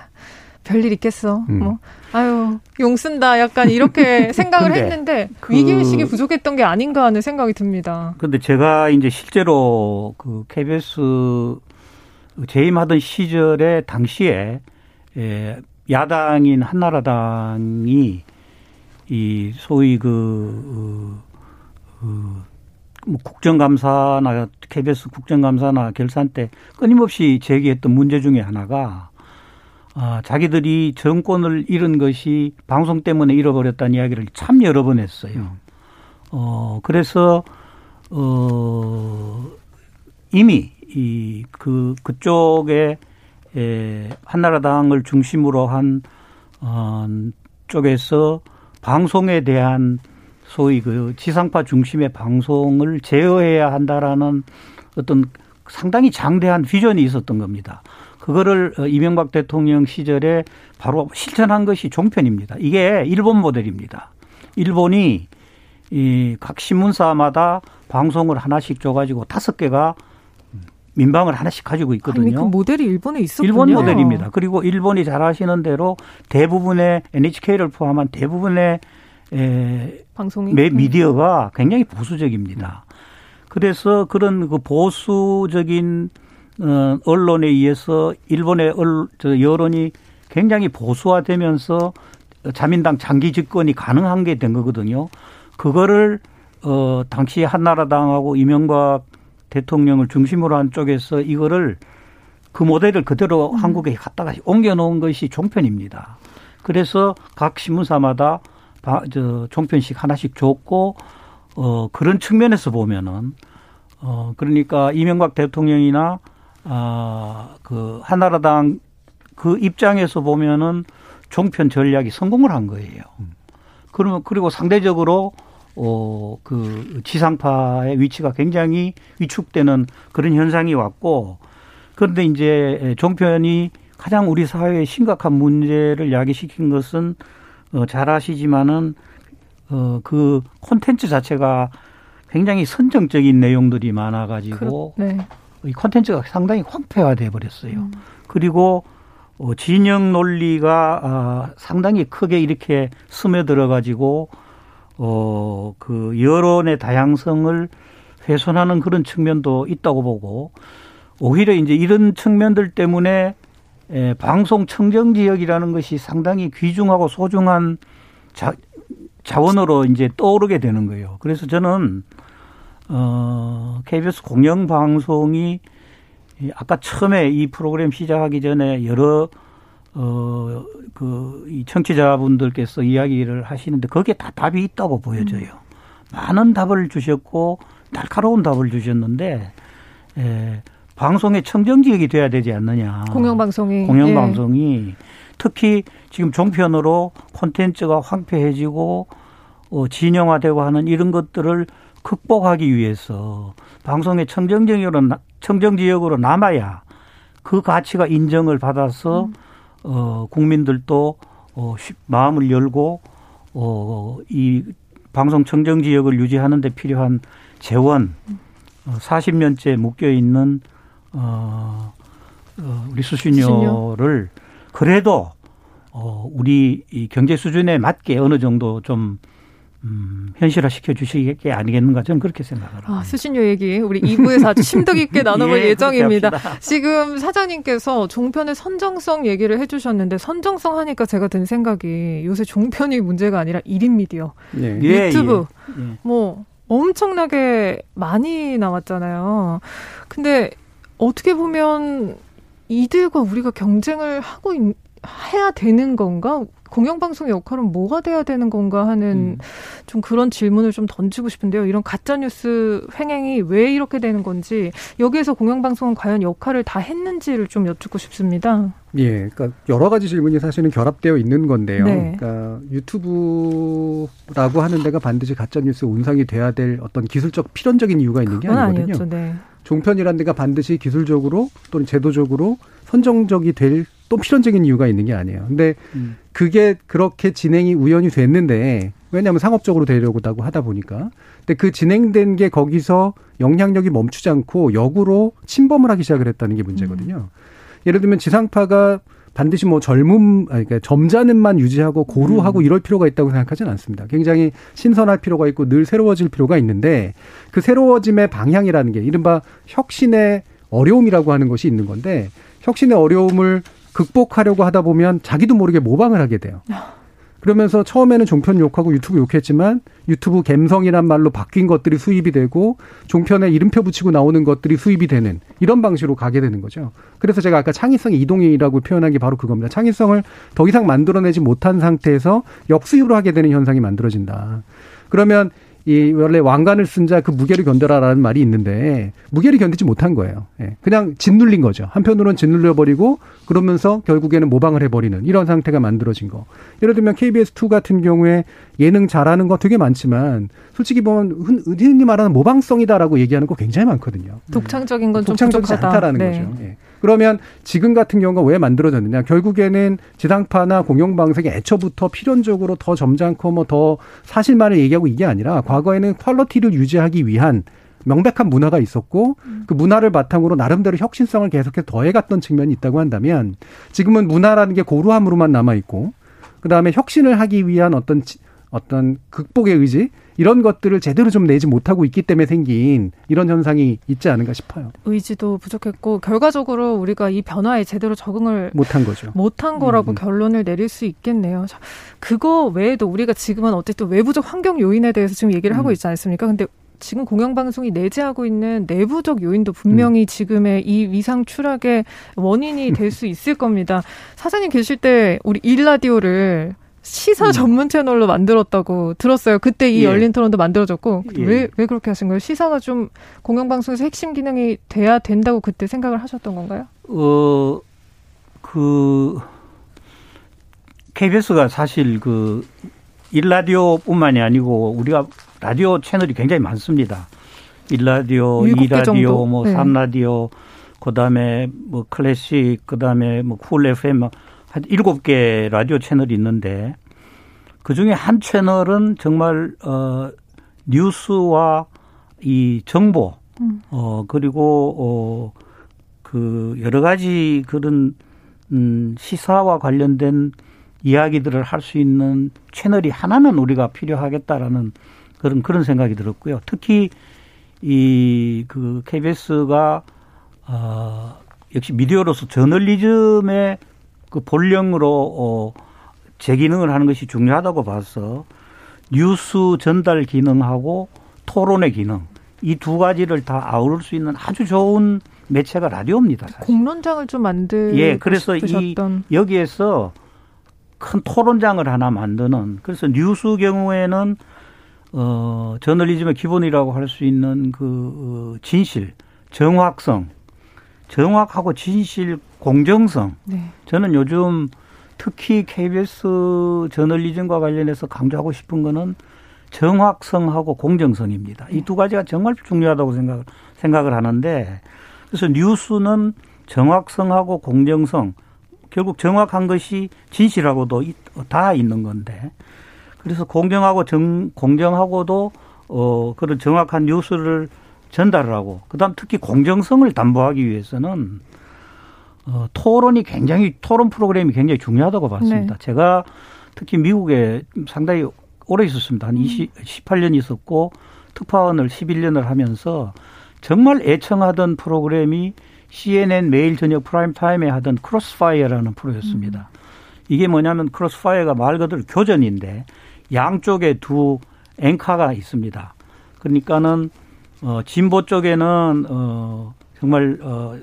B: 별일 있겠어. 음. 뭐 아유 용 쓴다 약간 이렇게 [laughs] 생각을 했는데 그, 위기 의식이 부족했던 게 아닌가 하는 생각이 듭니다.
I: 근데 제가 이제 실제로 그 KBS 재임하던 시절에 당시에 예, 야당인 한나라당이 이 소위 그, 그, 뭐 국정감사나 KBS 국정감사나 결산 때 끊임없이 제기했던 문제 중에 하나가 아, 자기들이 정권을 잃은 것이 방송 때문에 잃어버렸다는 이야기를 참 여러 번 했어요. 음. 어, 그래서, 어, 이미 이, 그, 그쪽에, 에, 한나라당을 중심으로 한, 어, 쪽에서 방송에 대한 소위 그 지상파 중심의 방송을 제어해야 한다라는 어떤 상당히 장대한 비전이 있었던 겁니다. 그거를 어, 이명박 대통령 시절에 바로 실천한 것이 종편입니다. 이게 일본 모델입니다. 일본이 이 각 신문사마다 방송을 하나씩 줘가지고 다섯 개가 민방을 하나씩 가지고 있거든요. 아니,
B: 그 모델이 일본에 있었군요.
I: 일본 모델입니다. 그리고 일본이 잘 아시는 대로 대부분의 NHK를 포함한 대부분의 에, 방송이 미디어가 굉장히 보수적입니다. 그래서 그런 그 보수적인 어, 언론에 의해서 일본의 여론이 굉장히 보수화되면서 자민당 장기 집권이 가능한 게 된 거거든요. 그거를 어 당시 한나라당하고 이명박 대통령을 중심으로 한 쪽에서 이거를 그 모델을 그대로 음. 한국에 갖다가 옮겨 놓은 것이 종편입니다. 그래서 각 신문사마다 저 종편씩 하나씩 줬고 어 그런 측면에서 보면은 어 그러니까 이명박 대통령이나 아, 그 한나라당 그 입장에서 보면은 종편 전략이 성공을 한 거예요. 그러면 그리고 상대적으로 어, 그 지상파의 위치가 굉장히 위축되는 그런 현상이 왔고 그런데 이제 종편이 가장 우리 사회에 심각한 문제를 야기시킨 것은 어, 잘 아시지만은 어, 그 콘텐츠 자체가 굉장히 선정적인 내용들이 많아가지고 그, 네. 이 콘텐츠가 상당히 황폐화돼 버렸어요. 음. 그리고 어, 진영 논리가 아, 상당히 크게 이렇게 스며들어 가지고 어, 그 여론의 다양성을 훼손하는 그런 측면도 있다고 보고 오히려 이제 이런 측면들 때문에 에, 방송 청정 지역이라는 것이 상당히 귀중하고 소중한 자, 자원으로 이제 떠오르게 되는 거예요. 그래서 저는 어 KBS 공영 방송이 아까 처음에 이 프로그램 시작하기 전에 여러 어 그 이 청취자분들께서 이야기를 하시는데 거기에 다 답이 있다고 보여져요. 음. 많은 답을 주셨고 날카로운 답을 주셨는데 에, 방송의 청정 지역이 돼야 되지 않느냐.
B: 공영방송이.
I: 공영방송이 예. 특히 지금 종편으로 콘텐츠가 황폐해지고 어, 진영화되고 하는 이런 것들을 극복하기 위해서 방송의 청정 지역으로 청정 지역으로 남아야 그 가치가 인정을 받아서 음. 어 국민들도 어 마음을 열고 어이 방송 청정 지역을 유지하는 데 필요한 재원 어 40년째 묶여 있는 어, 어 우리 수신료를 그래도 어 우리 이 경제 수준에 맞게 어느 정도 좀 음, 현실화 시켜 주시게 아니겠는가 저는 그렇게 생각을 합니다.
B: 아, 수신료 얘기 우리 2부에서 아주 심도 깊게 [laughs] 나눠볼 예, 정입니다 [laughs] 지금 사장님께서 종편의 선정성 얘기를 해주셨는데 선정성 하니까 제가 든 생각이 요새 종편이 문제가 아니라 1인 미디어, 예. 유튜브 예, 예. 뭐 엄청나게 많이 나왔잖아요. 근데 어떻게 보면 이들과 우리가 경쟁을 하고 있, 해야 되는 건가? 공영방송의 역할은 뭐가 돼야 되는 건가 하는 음. 좀 그런 질문을 좀 던지고 싶은데요. 이런 가짜뉴스 횡행이 왜 이렇게 되는 건지 여기에서 공영방송은 과연 역할을 다 했는지를 좀 여쭙고 싶습니다.
J: 예, 그러니까 여러 가지 질문이 사실은 결합되어 있는 건데요. 네. 그러니까 유튜브라고 하는 데가 반드시 가짜 뉴스 운상이 돼야 될 어떤 기술적 필연적인 이유가 있는 게 아니거든요. 아니었죠, 네. 종편이라는 데가 반드시 기술적으로 또는 제도적으로 선정적이 될 또 필연적인 이유가 있는 게 아니에요. 근데 음. 그게 그렇게 진행이 우연히 됐는데 왜냐하면 상업적으로 되려고 하다 보니까. 근데 그 진행된 게 거기서 영향력이 멈추지 않고 역으로 침범을 하기 시작을 했다는 게 문제거든요. 음. 예를 들면 지상파가 반드시 뭐 젊음, 아니, 그러니까 점잖음만 유지하고 고루하고 음. 이럴 필요가 있다고 생각하지는 않습니다. 굉장히 신선할 필요가 있고 늘 새로워질 필요가 있는데 그 새로워짐의 방향이라는 게 이른바 혁신의 어려움이라고 하는 것이 있는 건데 혁신의 어려움을 극복하려고 하다 보면 자기도 모르게 모방을 하게 돼요. 그러면서 처음에는 종편 욕하고 유튜브 욕했지만 유튜브 갬성이란 말로 바뀐 것들이 수입이 되고 종편에 이름표 붙이고 나오는 것들이 수입이 되는 이런 방식으로 가게 되는 거죠. 그래서 제가 아까 창의성 이동이라고 표현한 게 바로 그겁니다. 창의성을 더 이상 만들어내지 못한 상태에서 역수입으로 하게 되는 현상이 만들어진다. 그러면 이 원래 왕관을 쓴 자 그 무게를 견뎌라라는 말이 있는데 무게를 견디지 못한 거예요. 예. 그냥 짓눌린 거죠. 한편으로는 짓눌려 버리고 그러면서 결국에는 모방을 해버리는 이런 상태가 만들어진 거. 예를 들면 KBS 2 같은 경우에 예능 잘하는 거 되게 많지만 솔직히 보면 흔히 말하는 모방성이다라고 얘기하는 거 굉장히 많거든요.
B: 독창적인 건좀
J: 독창적이지 않다라는 네. 거죠. 예. 그러면 지금 같은 경우가 왜 만들어졌느냐? 결국에는 지상파나 공영방송이 애초부터 필연적으로 더 점잖고 뭐 더 사실만을 얘기하고 이게 아니라 과거에는 퀄러티를 유지하기 위한 명백한 문화가 있었고 그 문화를 바탕으로 나름대로 혁신성을 계속해서 더해갔던 측면이 있다고 한다면 지금은 문화라는 게 고루함으로만 남아 있고 그 다음에 혁신을 하기 위한 어떤 어떤 극복의 의지 이런 것들을 제대로 좀 내지 못하고 있기 때문에 생긴 이런 현상이 있지 않은가 싶어요.
B: 의지도 부족했고 결과적으로 우리가 이 변화에 제대로 적응을
J: 못한 거죠.
B: 못한 거라고 음. 결론을 내릴 수 있겠네요. 그거 외에도 우리가 지금은 어쨌든 외부적 환경 요인에 대해서 지금 얘기를 음. 하고 있지 않습니까? 근데 지금 공영방송이 내재하고 있는 내부적 요인도 분명히 음. 지금의 이 위상 추락의 원인이 될 수 있을 겁니다. 사장님 계실 때 우리 일라디오를 시사 음. 전문 채널로 만들었다고 들었어요. 그때 이 예. 열린 토론도 만들어졌고 예. 왜, 왜 그렇게 하신 거예요? 시사가 좀 공영방송에서 핵심 기능이 돼야 된다고 그때 생각을 하셨던 건가요?
I: 어, 그, KBS가 사실 그, 일라디오뿐만이 아니고 우리가 라디오 채널이 굉장히 많습니다. 일라디오, 이라디오, 뭐, 네. 삼라디오, 그 다음에 뭐 클래식, 그 다음에 뭐 Cool FM, 한 일곱 개 라디오 채널이 있는데 그 중에 한 채널은 정말 어 뉴스와 이 정보 음. 어 그리고 어그 여러 가지 그런 음 시사와 관련된 이야기들을 할 수 있는 채널이 하나는 우리가 필요하겠다라는 그런 그런 생각이 들었고요. 특히 이 그 KBS가 어 역시 미디어로서 저널리즘의 그 본령으로 어, 제 기능을 하는 것이 중요하다고 봐서 뉴스 전달 기능하고 토론의 기능 이 두 가지를 다 아우를 수 있는 아주 좋은 매체가 라디오입니다. 사실.
B: 공론장을 좀 만들
I: 예, 그래서
B: 싶으셨던.
I: 이 여기에서 큰 토론장을 하나 만드는 그래서 뉴스 경우에는 어 저널리즘의 기본이라고 할 수 있는 그 어, 진실, 정확성, 정확하고 진실, 공정성.
B: 네.
I: 저는 요즘 특히 KBS 저널리즘과 관련해서 강조하고 싶은 거는 정확성하고 공정성입니다. 이 두 가지가 정말 중요하다고 생각, 생각을 하는데 그래서 뉴스는 정확성하고 공정성 결국 정확한 것이 진실하고도 다 있는 건데 그래서 공정하고 정 공정하고도 어 그런 정확한 뉴스를 전달을 하고 그다음 특히 공정성을 담보하기 위해서는 어 토론이 굉장히 토론 프로그램이 굉장히 중요하다고 봤습니다.
B: 네.
I: 제가 특히 미국에 상당히 오래 있었습니다. 한 20, 18년 있었고 특파원을 11년을 하면서 정말 애청하던 프로그램이 CNN 매일 저녁 prime time에 하던 Crossfire라는 프로였습니다. 이게 뭐냐면 crossfire가 말 그대로 교전인데 양쪽에 두 앵카가 있습니다. 그러니까는 어 진보 쪽에는 어 정말 어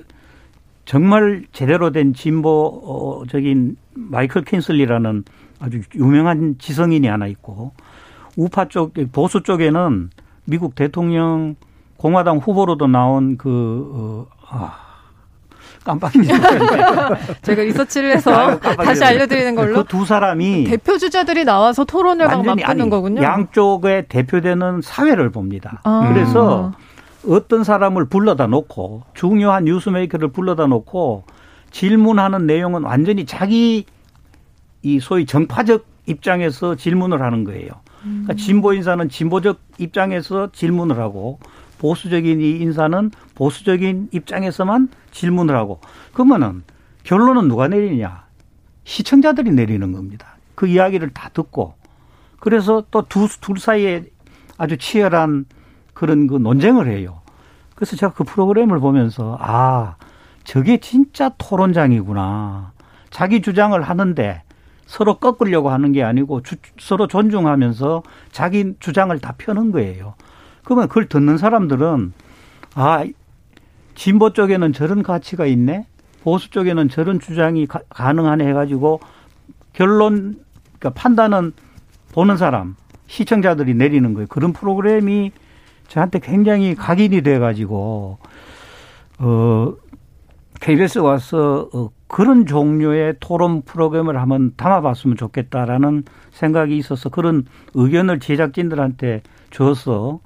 I: 정말 제대로 된 진보적인 마이클 킨슬리라는 아주 유명한 지성인이 하나 있고 우파 쪽 보수 쪽에는 미국 대통령 공화당 후보로도 나온 그 어, 아, 깜빡이네요. [laughs]
B: 제가 리서치를 해서 다시 알려드리는 걸로.
I: 그 두 사람이
B: 대표 주자들이 나와서 토론을 막
I: 아니,
B: 거군요.
I: 양쪽에 대표되는 사회를 봅니다.
B: 아.
I: 그래서 어떤 사람을 불러다 놓고 중요한 뉴스메이커를 불러다 놓고 질문하는 내용은 완전히 자기 이 소위 정파적 입장에서 질문을 하는 거예요. 그러니까 진보 인사는 진보적 입장에서 질문을 하고 보수적인 이 인사는 보수적인 입장에서만 질문을 하고 그러면은 결론은 누가 내리냐? 시청자들이 내리는 겁니다. 그 이야기를 다 듣고 그래서 또 두 둘 사이에 아주 치열한 그런 그 논쟁을 해요. 그래서 제가 그 프로그램을 보면서 아 저게 진짜 토론장이구나. 자기 주장을 하는데 서로 꺾으려고 하는 게 아니고 주, 서로 존중하면서 자기 주장을 다 펴는 거예요. 그러면 그걸 듣는 사람들은 아 진보 쪽에는 저런 가치가 있네, 보수 쪽에는 저런 주장이 가, 가능하네 해가지고 결론 그러니까 판단은 보는 사람 시청자들이 내리는 거예요. 그런 프로그램이 저한테 굉장히 각인이 돼가지고 어 KBS 와서 어, 그런 종류의 토론 프로그램을 한번 담아봤으면 좋겠다라는 생각이 있어서 그런 의견을 제작진들한테 줘서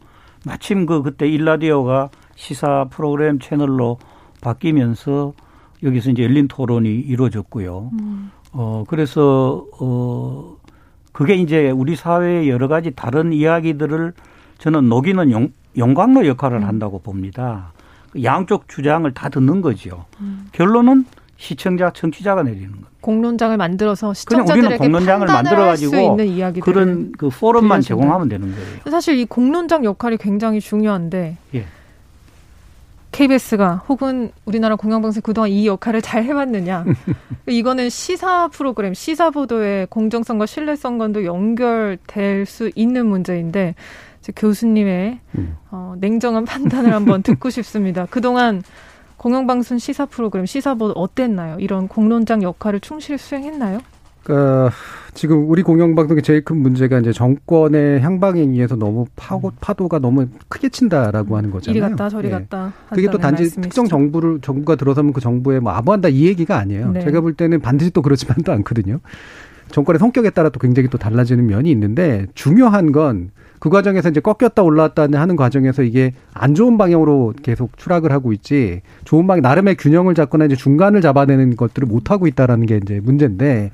I: 마침 그 그때 일라디오가 시사 프로그램 채널로 바뀌면서 여기서 이제 열린 토론이 이루어졌고요.
B: 음.
I: 어 그래서 어 그게 이제 우리 사회의 여러 가지 다른 이야기들을 저는 녹이는 용, 용광로 역할을 한다고 봅니다. 그 양쪽 주장을 다 듣는 거죠.
B: 음.
I: 결론은 시청자, 청취자가 내리는 겁니다.
B: 공론장을 만들어서 시청자들에게
I: 공론장을 만들어
B: 할수
I: 가지고 그런 그 포럼만
B: 들려준다.
I: 제공하면 되는 거예요.
B: 사실 이 공론장 역할이 굉장히 중요한데
I: 예.
B: KBS가 혹은 우리나라 공영방송 그동안 이 역할을 잘 해왔느냐 [laughs] 이거는 시사 프로그램 시사 보도의 공정성과 신뢰성과도 연결될 수 있는 문제인데 교수님의
J: 음.
B: 어, 냉정한 판단을 한번 듣고 싶습니다. 그동안 공영방송 시사 프로그램 시사 보도 어땠나요? 이런 공론장 역할을 충실히 수행했나요?
J: 그러니까 지금 우리 공영방송의 제일 큰 문제가 이제 정권의 향방행위에서 너무 파고 파도가 너무 크게 친다라고 하는 거잖아요.
B: 이리 갔다 저리
J: 예.
B: 갔다.
J: 그게 또 단지
B: 말씀이시죠.
J: 특정 정부를 정부가 들어서면 그 정부에 뭐 아부한다 이 얘기가 아니에요.
B: 네.
J: 제가 볼 때는 반드시 또 그렇지만도 않거든요. 정권의 성격에 따라 또 굉장히 또 달라지는 면이 있는데 중요한 건 그 과정에서 이제 꺾였다 올라왔다 하는 과정에서 이게 안 좋은 방향으로 계속 추락을 하고 있지 좋은 방 나름의 균형을 잡거나 이제 중간을 잡아내는 것들을 못 하고 있다라는 게 이제 문제인데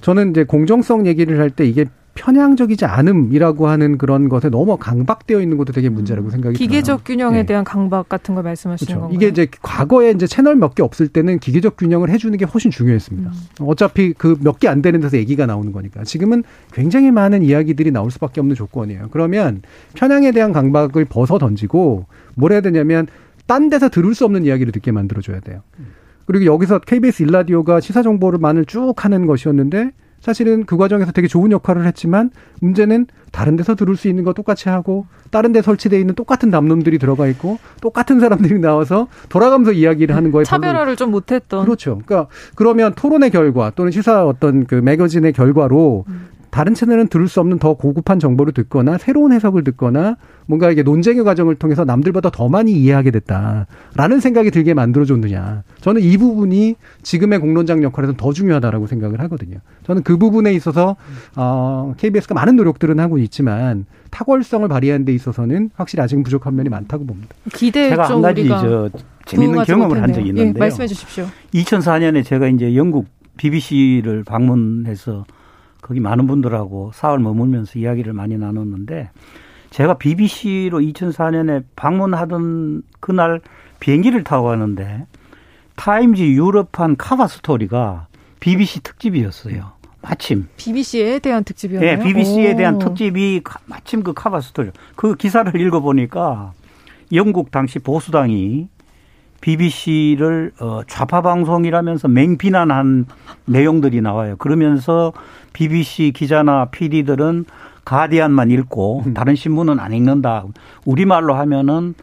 J: 저는 이제 공정성 얘기를 할 때 이게 편향적이지 않음이라고 하는 그런 것에 너무 강박되어 있는 것도 되게 문제라고 생각이 들어요.
B: 기계적 균형에
J: 네.
B: 대한 강박 같은 걸 말씀하시는
J: 그렇죠.
B: 건가요?
J: 이게 이제 과거에 이제 채널 몇 개 없을 때는 기계적 균형을 해주는 게 훨씬 중요했습니다.
B: 음.
J: 어차피 그 몇 개 안 되는 데서 얘기가 나오는 거니까. 지금은 굉장히 많은 이야기들이 나올 수밖에 없는 조건이에요. 그러면 편향에 대한 강박을 벗어 던지고 뭘 해야 되냐면 딴 데서 들을 수 없는 이야기를 듣게 만들어줘야 돼요. 그리고 여기서 KBS 일라디오가 시사 정보를 쭉 하는 것이었는데 사실은 그 과정에서 되게 좋은 역할을 했지만 문제는 다른 데서 들을 수 있는 거 똑같이 하고 다른 데 설치되어 있는 똑같은 담론들이 들어가 있고 똑같은 사람들이 나와서 돌아가면서 이야기를 하는 거에
B: 차별화를 좀 못했던
J: 그렇죠. 그러니까 그러면 토론의 결과 또는 시사 어떤 그 매거진의 결과로 음. 다른 채널은 들을 수 없는 더 고급한 정보를 듣거나 새로운 해석을 듣거나 뭔가 이게 논쟁의 과정을 통해서 남들보다 더 많이 이해하게 됐다라는 생각이 들게 만들어줬느냐. 저는 이 부분이 지금의 공론장 역할에서 더 중요하다라고 생각을 하거든요. 저는 그 부분에 있어서 어, KBS가 많은 노력들은 하고 있지만 탁월성을 발휘하는 데 있어서는 확실히 아직은 부족한 면이 많다고 봅니다.
B: 기대
I: 제가 한 가지 저 재밌는 경험을 한 적이 있는데요. 예,
B: 말씀해 주십시오.
I: 2004년에 제가 이제 영국 BBC를 방문해서 거기 많은 분들하고 사흘 머물면서 이야기를 많이 나눴는데 제가 BBC로 2004년에 방문하던 그날 비행기를 타고 가는데 타임즈 유럽판 카바 스토리가 BBC 특집이었어요. 마침.
B: BBC에 대한 특집이었나요?
I: 네, BBC에 오. 대한 특집이 마침 그 카바 스토리. 그 기사를 읽어보니까 영국 당시 보수당이 BBC를 어, 좌파 방송이라면서 맹비난한 내용들이 나와요. 그러면서 BBC 기자나 PD들은 가디안만 읽고 음. 다른 신문은 안 읽는다. 우리말로 하면은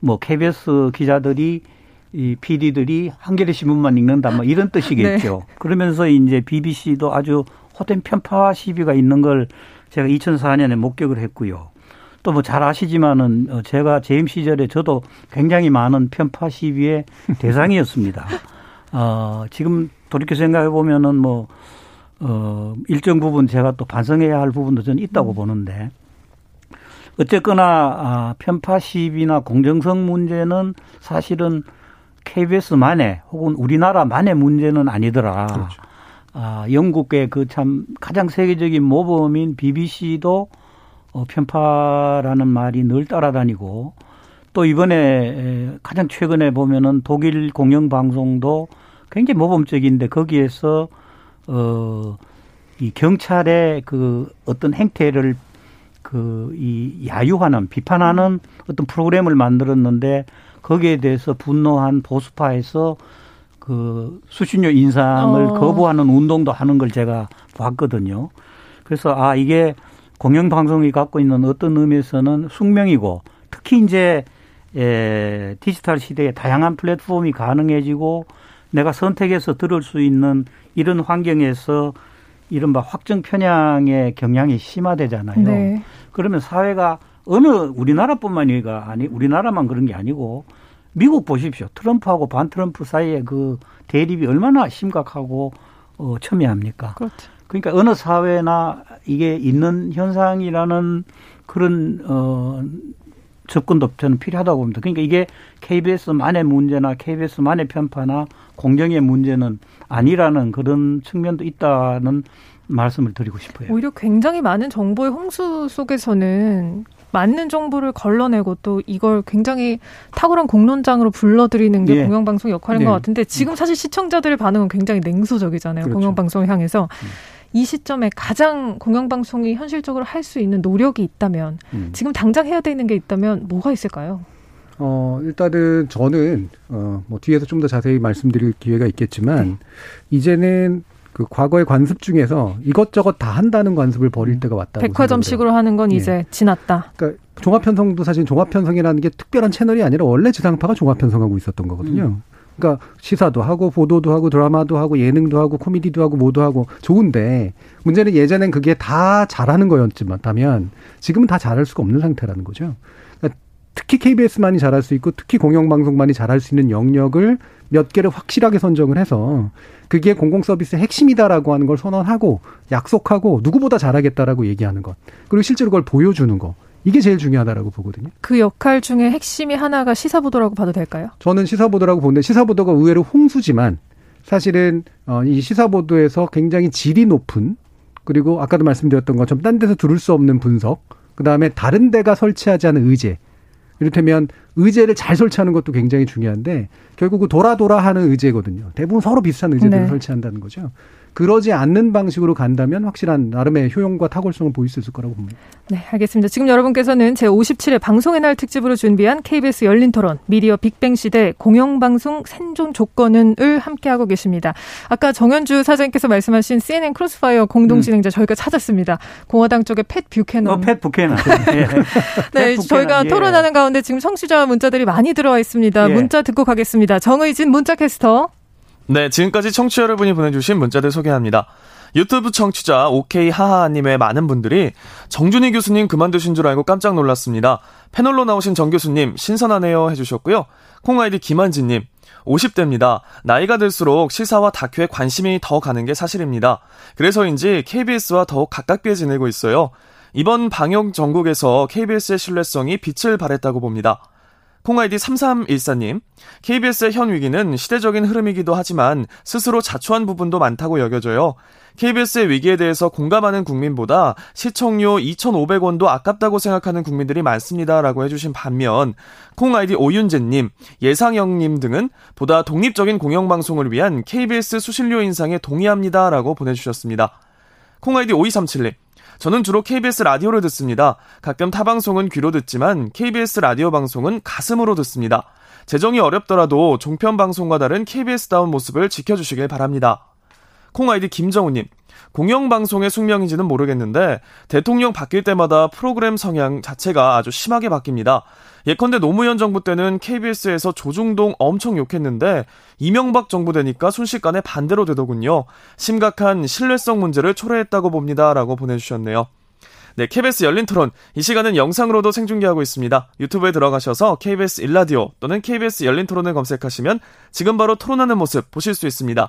I: 뭐 KBS 기자들이 이 PD들이 한겨레 신문만 읽는다. 뭐 이런 뜻이겠죠. [laughs] 네. 그러면서 이제 BBC도 아주 호된 편파 시비가 있는 걸 제가 2004년에 목격을 했고요. 또 뭐 잘 아시지만은 어, 제가 재임 시절에 저도 굉장히 많은 편파 시비의 [laughs] 대상이었습니다. 어, 지금 돌이켜 생각해 보면은 뭐, 어, 일정 부분 제가 또 반성해야 할 부분도 저는 있다고 음. 보는데 어쨌거나 아, 편파 시비나 공정성 문제는 사실은 KBS만의 혹은 우리나라만의 문제는 아니더라. 그렇죠. 아, 영국의 그 참 가장 세계적인 모범인 BBC도 어, 편파라는 말이 늘 따라다니고 또 이번에 가장 최근에 보면은 독일 공영 방송도 굉장히 모범적인데 거기에서 어 이 경찰의 그 어떤 행태를 그 이 야유하는 비판하는 어떤 프로그램을 만들었는데 거기에 대해서 분노한 보수파에서 그 수신료 인상을 어. 거부하는 운동도 하는 걸 제가 봤거든요. 그래서 아 이게 공영방송이 갖고 있는 어떤 의미에서는 숙명이고 특히 이제 에, 디지털 시대에 다양한 플랫폼이 가능해지고 내가 선택해서 들을 수 있는 이런 환경에서 이른바 확정 편향의 경향이 심화되잖아요. 네. 그러면 사회가 어느 우리나라뿐만이가 아니 우리나라만 그런 게 아니고 미국 보십시오. 트럼프하고 반 트럼프 사이에 그 대립이 얼마나 심각하고 어, 첨예합니까?
B: 그렇죠.
I: 그러니까 어느 사회나 이게 있는 현상이라는 그런 어 접근도 저는 필요하다고 봅니다. 그러니까 이게 KBS만의 문제나 KBS만의 편파나 공정의 문제는 아니라는 그런 측면도 있다는 말씀을 드리고 싶어요.
B: 오히려 굉장히 많은 정보의 홍수 속에서는 맞는 정보를 걸러내고 또 이걸 굉장히 탁월한 공론장으로 불러들이는 게 예. 공영방송 역할인 예. 것 같은데 지금 사실 시청자들의 반응은 굉장히 냉소적이잖아요. 그렇죠. 공영방송을 향해서. 음. 이 시점에 가장 공영방송이 현실적으로 할 수 있는 노력이 있다면 음. 지금 당장 해야 되는 게 있다면 뭐가 있을까요?
J: 어, 일단은 저는 어, 뭐 뒤에서 좀 더 자세히 말씀드릴 기회가 있겠지만 네. 이제는 그 과거의 관습 중에서 이것저것 다 한다는 관습을 버릴 음. 때가 왔다고
B: 백화점식으로 하는 건 네. 이제 지났다.
J: 그러니까 종합편성도 사실 종합편성이라는 게 특별한 채널이 아니라 원래 지상파가 종합편성하고 있었던 거거든요. 음. 그러니까 시사도 하고 보도도 하고 드라마도 하고 예능도 하고 코미디도 하고 뭐도 하고 좋은데 문제는 예전엔 그게 다 잘하는 거였지만 다면 지금은 다 잘할 수가 없는 상태라는 거죠. 그러니까 특히 KBS만이 잘할 수 있고 특히 공영방송만이 잘할 수 있는 영역을 몇 개를 확실하게 선정을 해서 그게 공공 서비스의 핵심이다라고 하는 걸 선언하고 약속하고 누구보다 잘하겠다라고 얘기하는 것 그리고 실제로 그걸 보여주는 거 이게 제일 중요하다라고 보거든요.
B: 그 역할 중에 핵심이 하나가 시사보도라고 봐도 될까요?
J: 저는 시사보도라고 보는데 시사보도가 의외로 홍수지만 사실은 어, 이 시사보도에서 굉장히 질이 높은 그리고 아까도 말씀드렸던 것처럼 딴 데서 들을 수 없는 분석, 그 다음에 다른 데가 설치하지 않은 의제. 이를테면 의제를 잘 설치하는 것도 굉장히 중요한데 결국 그 돌아 돌아 하는 의제거든요. 대부분 서로 비슷한 의제들을 네. 설치한다는 거죠. 그러지 않는 방식으로 간다면 확실한 나름의 효용과 탁월성을 보일 수 있을 거라고 봅니다.
B: 네, 알겠습니다. 지금 여러분께서는 제57회 방송의 날 특집으로 준비한 KBS 열린 토론 미디어 빅뱅 시대 공영방송 생존 조건은을 함께하고 계십니다. 아까 정현주 사장님께서 말씀하신 CNN Crossfire 공동 진행자 음. 저희가 찾았습니다. 공화당 쪽의 팻 뷰캐넌.
I: 어, 팻 뷰캐넌.
B: 예. [laughs] 네, 저희가 예. 토론하는 가운데 지금 청취자 문자들이 많이 들어와 있습니다. 예. 문자 듣고 가겠습니다. 정의진 문자 캐스터.
K: 네, 지금까지 청취자 여러분이 보내주신 문자들 소개합니다. 유튜브 청취자 오케이 하하님의 많은 분들이 정준희 교수님 그만두신 줄 알고 깜짝 놀랐습니다. 패널로 나오신 정 교수님 신선하네요 해주셨고요. 콩아이디 김한진님 50대입니다. 나이가 들수록 시사와 다큐에 관심이 더 가는 게 사실입니다. 그래서인지 KBS와 더욱 가깝게 지내고 있어요. 이번 방역 전국에서 KBS의 신뢰성이 빛을 발했다고 봅니다. 콩아이디 3314님, KBS의 현 위기는 시대적인 흐름이기도 하지만 스스로 자초한 부분도 많다고 여겨져요. KBS의 위기에 대해서 공감하는 국민보다 시청료 2,500원도 아깝다고 생각하는 국민들이 많습니다. 라고 해주신 반면, 콩아이디 오윤재님, 예상영님 등은 보다 독립적인 공영방송을 위한 KBS 수신료 인상에 동의합니다. 라고 보내주셨습니다. 콩아이디 5237님, 저는 주로 KBS 라디오를 듣습니다. 가끔 타 방송은 귀로 듣지만 KBS 라디오 방송은 가슴으로 듣습니다. 재정이 어렵더라도 종편 방송과 다른 KBS다운 모습을 지켜주시길 바랍니다. 콩 아이디 김정우님. 공영방송의 숙명인지는 모르겠는데 대통령 바뀔 때마다 프로그램 성향 자체가 아주 심하게 바뀝니다. 예컨대 노무현 정부 때는 KBS에서 조중동 엄청 욕했는데 이명박 정부 되니까 순식간에 반대로 되더군요. 심각한 신뢰성 문제를 초래했다고 봅니다. 라고 보내주셨네요. 네, KBS 열린 토론. 이 시간은 영상으로도 생중계하고 있습니다. 유튜브에 들어가셔서 KBS 일라디오 또는 KBS 열린 토론을 검색하시면 지금 바로 토론하는 모습 보실 수 있습니다.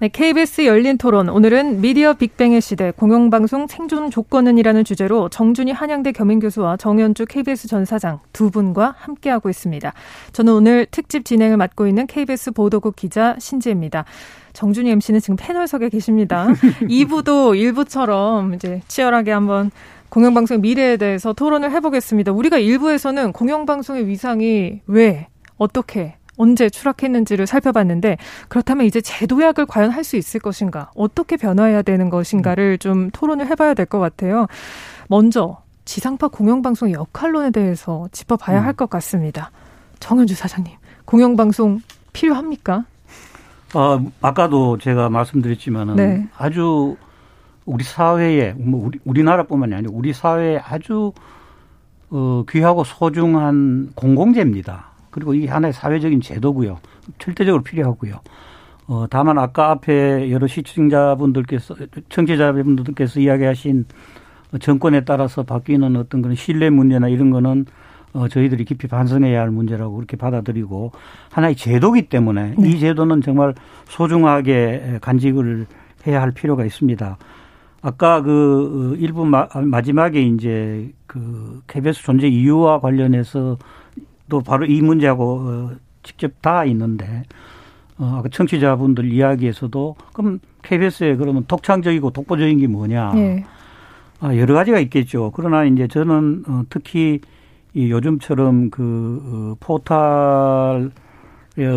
B: 네, KBS 열린 토론. 오늘은 미디어 빅뱅의 시대 공영방송 생존 조건은이라는 주제로 정준희 한양대 겸임교수와 정현주 KBS 전 사장 두 분과 함께하고 있습니다. 저는 오늘 특집 진행을 맡고 있는 KBS 보도국 기자 신지입니다. 정준희 MC는 지금 패널석에 계십니다. [laughs] 2부도 1부처럼 이제 치열하게 한번 공영방송의 미래에 대해서 토론을 해보겠습니다. 우리가 1부에서는 공영방송의 위상이 왜, 어떻게, 언제 추락했는지를 살펴봤는데 그렇다면 이제 제도약을 과연 할 수 있을 것인가 어떻게 변화해야 되는 것인가를 좀 토론을 해봐야 될 것 같아요. 먼저 지상파 공영방송의 역할론에 대해서 짚어봐야 음. 할것 같습니다. 정현주 사장님, 공영방송 필요합니까?
I: 어, 아까도 제가 말씀드렸지만은 네. 아주 우리 사회에 뭐 우리 우리나라뿐만이 아니고 우리 사회에 아주 어, 귀하고 소중한 공공재입니다. 그리고 이게 하나의 사회적인 제도고요. 절대적으로 필요하고요. 어, 다만 아까 앞에 여러 시청자분들께서, 청취자분들께서 이야기하신 정권에 따라서 바뀌는 어떤 그런 신뢰 문제나 이런 거는 어, 저희들이 깊이 반성해야 할 문제라고 그렇게 받아들이고 하나의 제도기 때문에 네. 이 제도는 정말 소중하게 간직을 해야 할 필요가 있습니다. 아까 그 일부 마지막에 이제 그 KBS 존재 이유와 관련해서 또 바로 이 문제하고 어, 직접 다 있는데 어, 아까 청취자분들 이야기에서도 그럼 KBS에 그러면 독창적이고 독보적인 게 뭐냐? 네. 아, 여러 가지가 있겠죠. 그러나 이제 저는 어, 특히 이 요즘처럼 그 어, 포탈의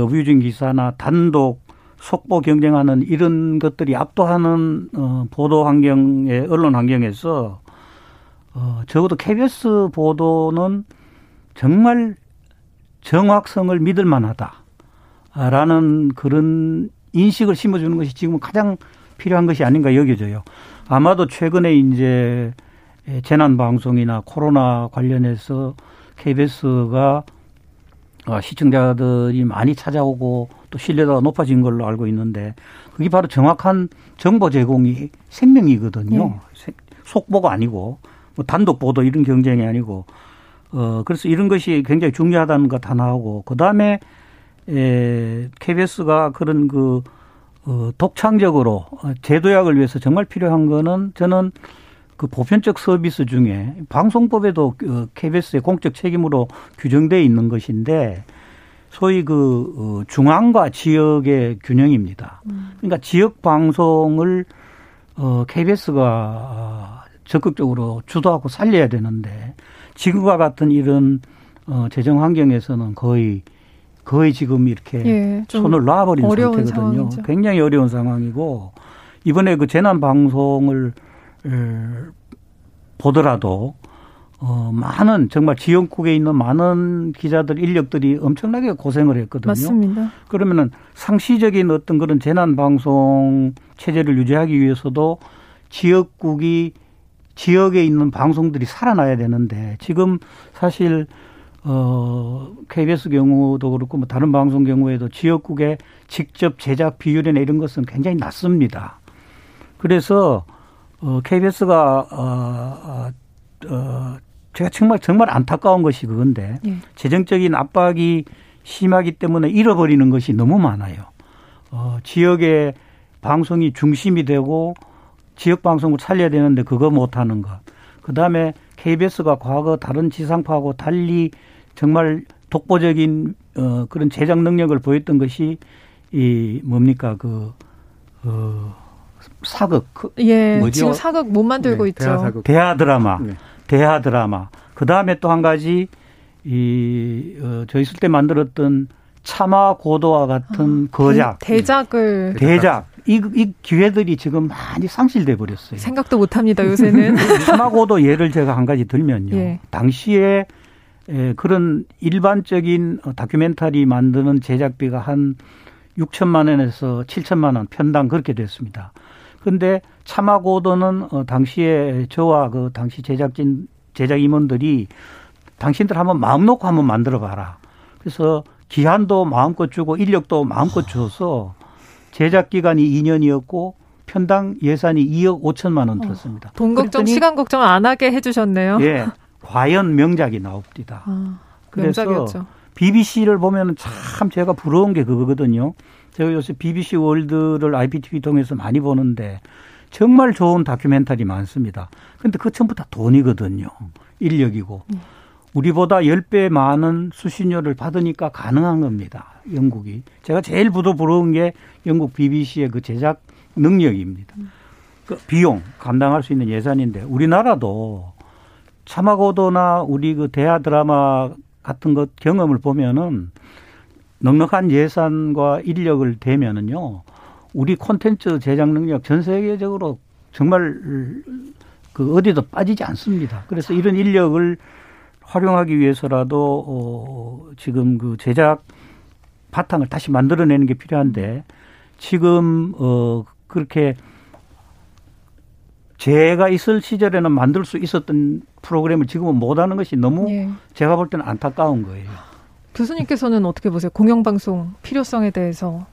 I: 어뷰징 기사나 단독 속보 경쟁하는 이런 것들이 압도하는 어, 보도 환경에 언론 환경에서 어, 적어도 KBS 보도는 정말 정확성을 믿을 만하다라는 그런 인식을 심어주는 것이 지금 가장 필요한 것이 아닌가 여겨져요. 아마도 최근에 이제 재난 방송이나 코로나 관련해서 KBS가 어, 시청자들이 많이 찾아오고 또 신뢰도가 높아진 걸로 알고 있는데 그게 바로 정확한 정보 제공이 생명이거든요. 네. 속보가 아니고 뭐 단독 보도 이런 경쟁이 아니고 어 그래서 이런 것이 굉장히 중요하다는 것 하나하고 그 다음에 에 KBS가 그런 그 어, 독창적으로 제도약을 위해서 정말 필요한 거는 저는 그 보편적 서비스 중에 방송법에도 그 KBS의 공적 책임으로 규정돼 있는 것인데 소위 그 어, 중앙과 지역의 균형입니다. 음. 그러니까 지역 방송을 어 KBS가 적극적으로 주도하고 살려야 되는데 지금과 같은 이런 어 재정 환경에서는 거의 거의 지금 이렇게 예, 손을 놔버린 상태거든요. 상황이죠. 굉장히 어려운 상황이고 이번에 그 재난 방송을 보더라도 어 많은 정말 지역국에 있는 많은 기자들 인력들이 엄청나게 고생을 했거든요.
B: 맞습니다.
I: 그러면은 상시적인 어떤 그런 재난 방송 체제를 유지하기 위해서도 지역국이 지역에 있는 방송들이 살아나야 되는데 지금 사실 어, KBS 경우도 그렇고 뭐 다른 방송 경우에도 지역국의 직접 제작 비율이나 이런 것은 굉장히 낮습니다. 그래서 어, KBS가 어, 어, 어, 제가 정말 정말 안타까운 것이 그건데 예. 재정적인 압박이 심하기 때문에 잃어버리는 것이 너무 많아요. 어, 지역의 방송이 중심이 되고 지역 방송을 살려야 되는데 그거 못 하는 것. 그 다음에 KBS가 과거 다른 지상파하고 달리 정말 독보적인 어 그런 제작 능력을 보였던 것이 이 뭡니까 그 어, 사극
B: 그예 뭐죠? 지금 사극 못 만들고 네, 있죠.
I: 대하, 사극. 대하 드라마, 네. 대하 드라마. 그 다음에 또 한 가지 이 어, 저 있을 때 만들었던 차마 고도와 같은 아, 거작
B: 대작을
I: 대작 이, 이 기회들이 지금 많이 상실돼 버렸어요.
B: 생각도 못 합니다 요새는. [laughs]
I: 차마 고도 예를 제가 한 가지 들면요. 예. 당시에 에, 그런 일반적인 다큐멘터리 만드는 제작비가 한 6천만 원에서 7천만 원 편당 그렇게 됐습니다. 근데 차마고도는 어, 당시에 저와 그 당시 제작진 제작 임원들이 당신들 한번 마음 놓고 한번 만들어 봐라. 그래서 기한도 마음껏 주고 인력도 마음껏 줘서 제작 기간이 2년이었고 편당 예산이 2억 5천만 원 들었습니다. 어,
B: 돈 걱정, 시간 걱정 안 하게 해주셨네요.
I: 예, 과연 명작이 나옵니다. 아, 그래서 명작이었죠. BBC를 보면 참 제가 부러운 게 그거거든요. 제가 요새 BBC 월드를 IPTV 통해서 많이 보는데 정말 좋은 다큐멘터리 많습니다. 근데 그 전부 다 돈이거든요. 인력이고. 네. 우리보다 10배 많은 수신료를 받으니까 가능한 겁니다. 영국이. 제가 제일 부도 부러운 게 영국 BBC의 그 제작 능력입니다. 음. 그 비용 감당할 수 있는 예산인데 우리나라도 차마고도나 우리 그 대하 드라마 같은 것 경험을 보면은 넉넉한 예산과 인력을 대면은요 우리 콘텐츠 제작 능력 전 세계적으로 정말 그 어디도 빠지지 않습니다. 그래서 이런 인력을 활용하기 위해서라도 어 지금 그 제작 바탕을 다시 만들어내는 게 필요한데 지금 어 그렇게 제가 있을 시절에는 만들 수 있었던 프로그램을 지금은 못하는 것이 너무 예. 제가 볼 때는 안타까운 거예요.
B: 교수님께서는 어떻게 보세요? 공영방송 필요성에 대해서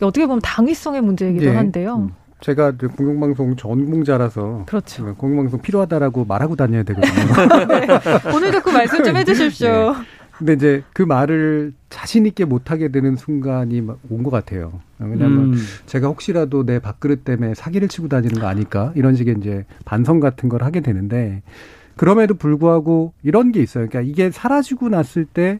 B: 어떻게 보면 당위성의 문제이기도 네. 한데요. 음.
J: 제가 공영방송 전공자라서
B: 그렇죠.
J: 네, 공영방송 필요하다라고 말하고 다녀야 되거든요. [laughs]
B: 네. 오늘도 그 말씀 좀 해주십시오. 네.
J: 근데 이제 그 말을 자신 있게 못하게 되는 순간이 온 것 같아요. 왜냐하면 음. 제가 혹시라도 내 밥그릇 때문에 사기를 치고 다니는 거 아닐까 이런 식의 이제 반성 같은 걸 하게 되는데 그럼에도 불구하고 이런 게 있어요. 그러니까 이게 사라지고 났을 때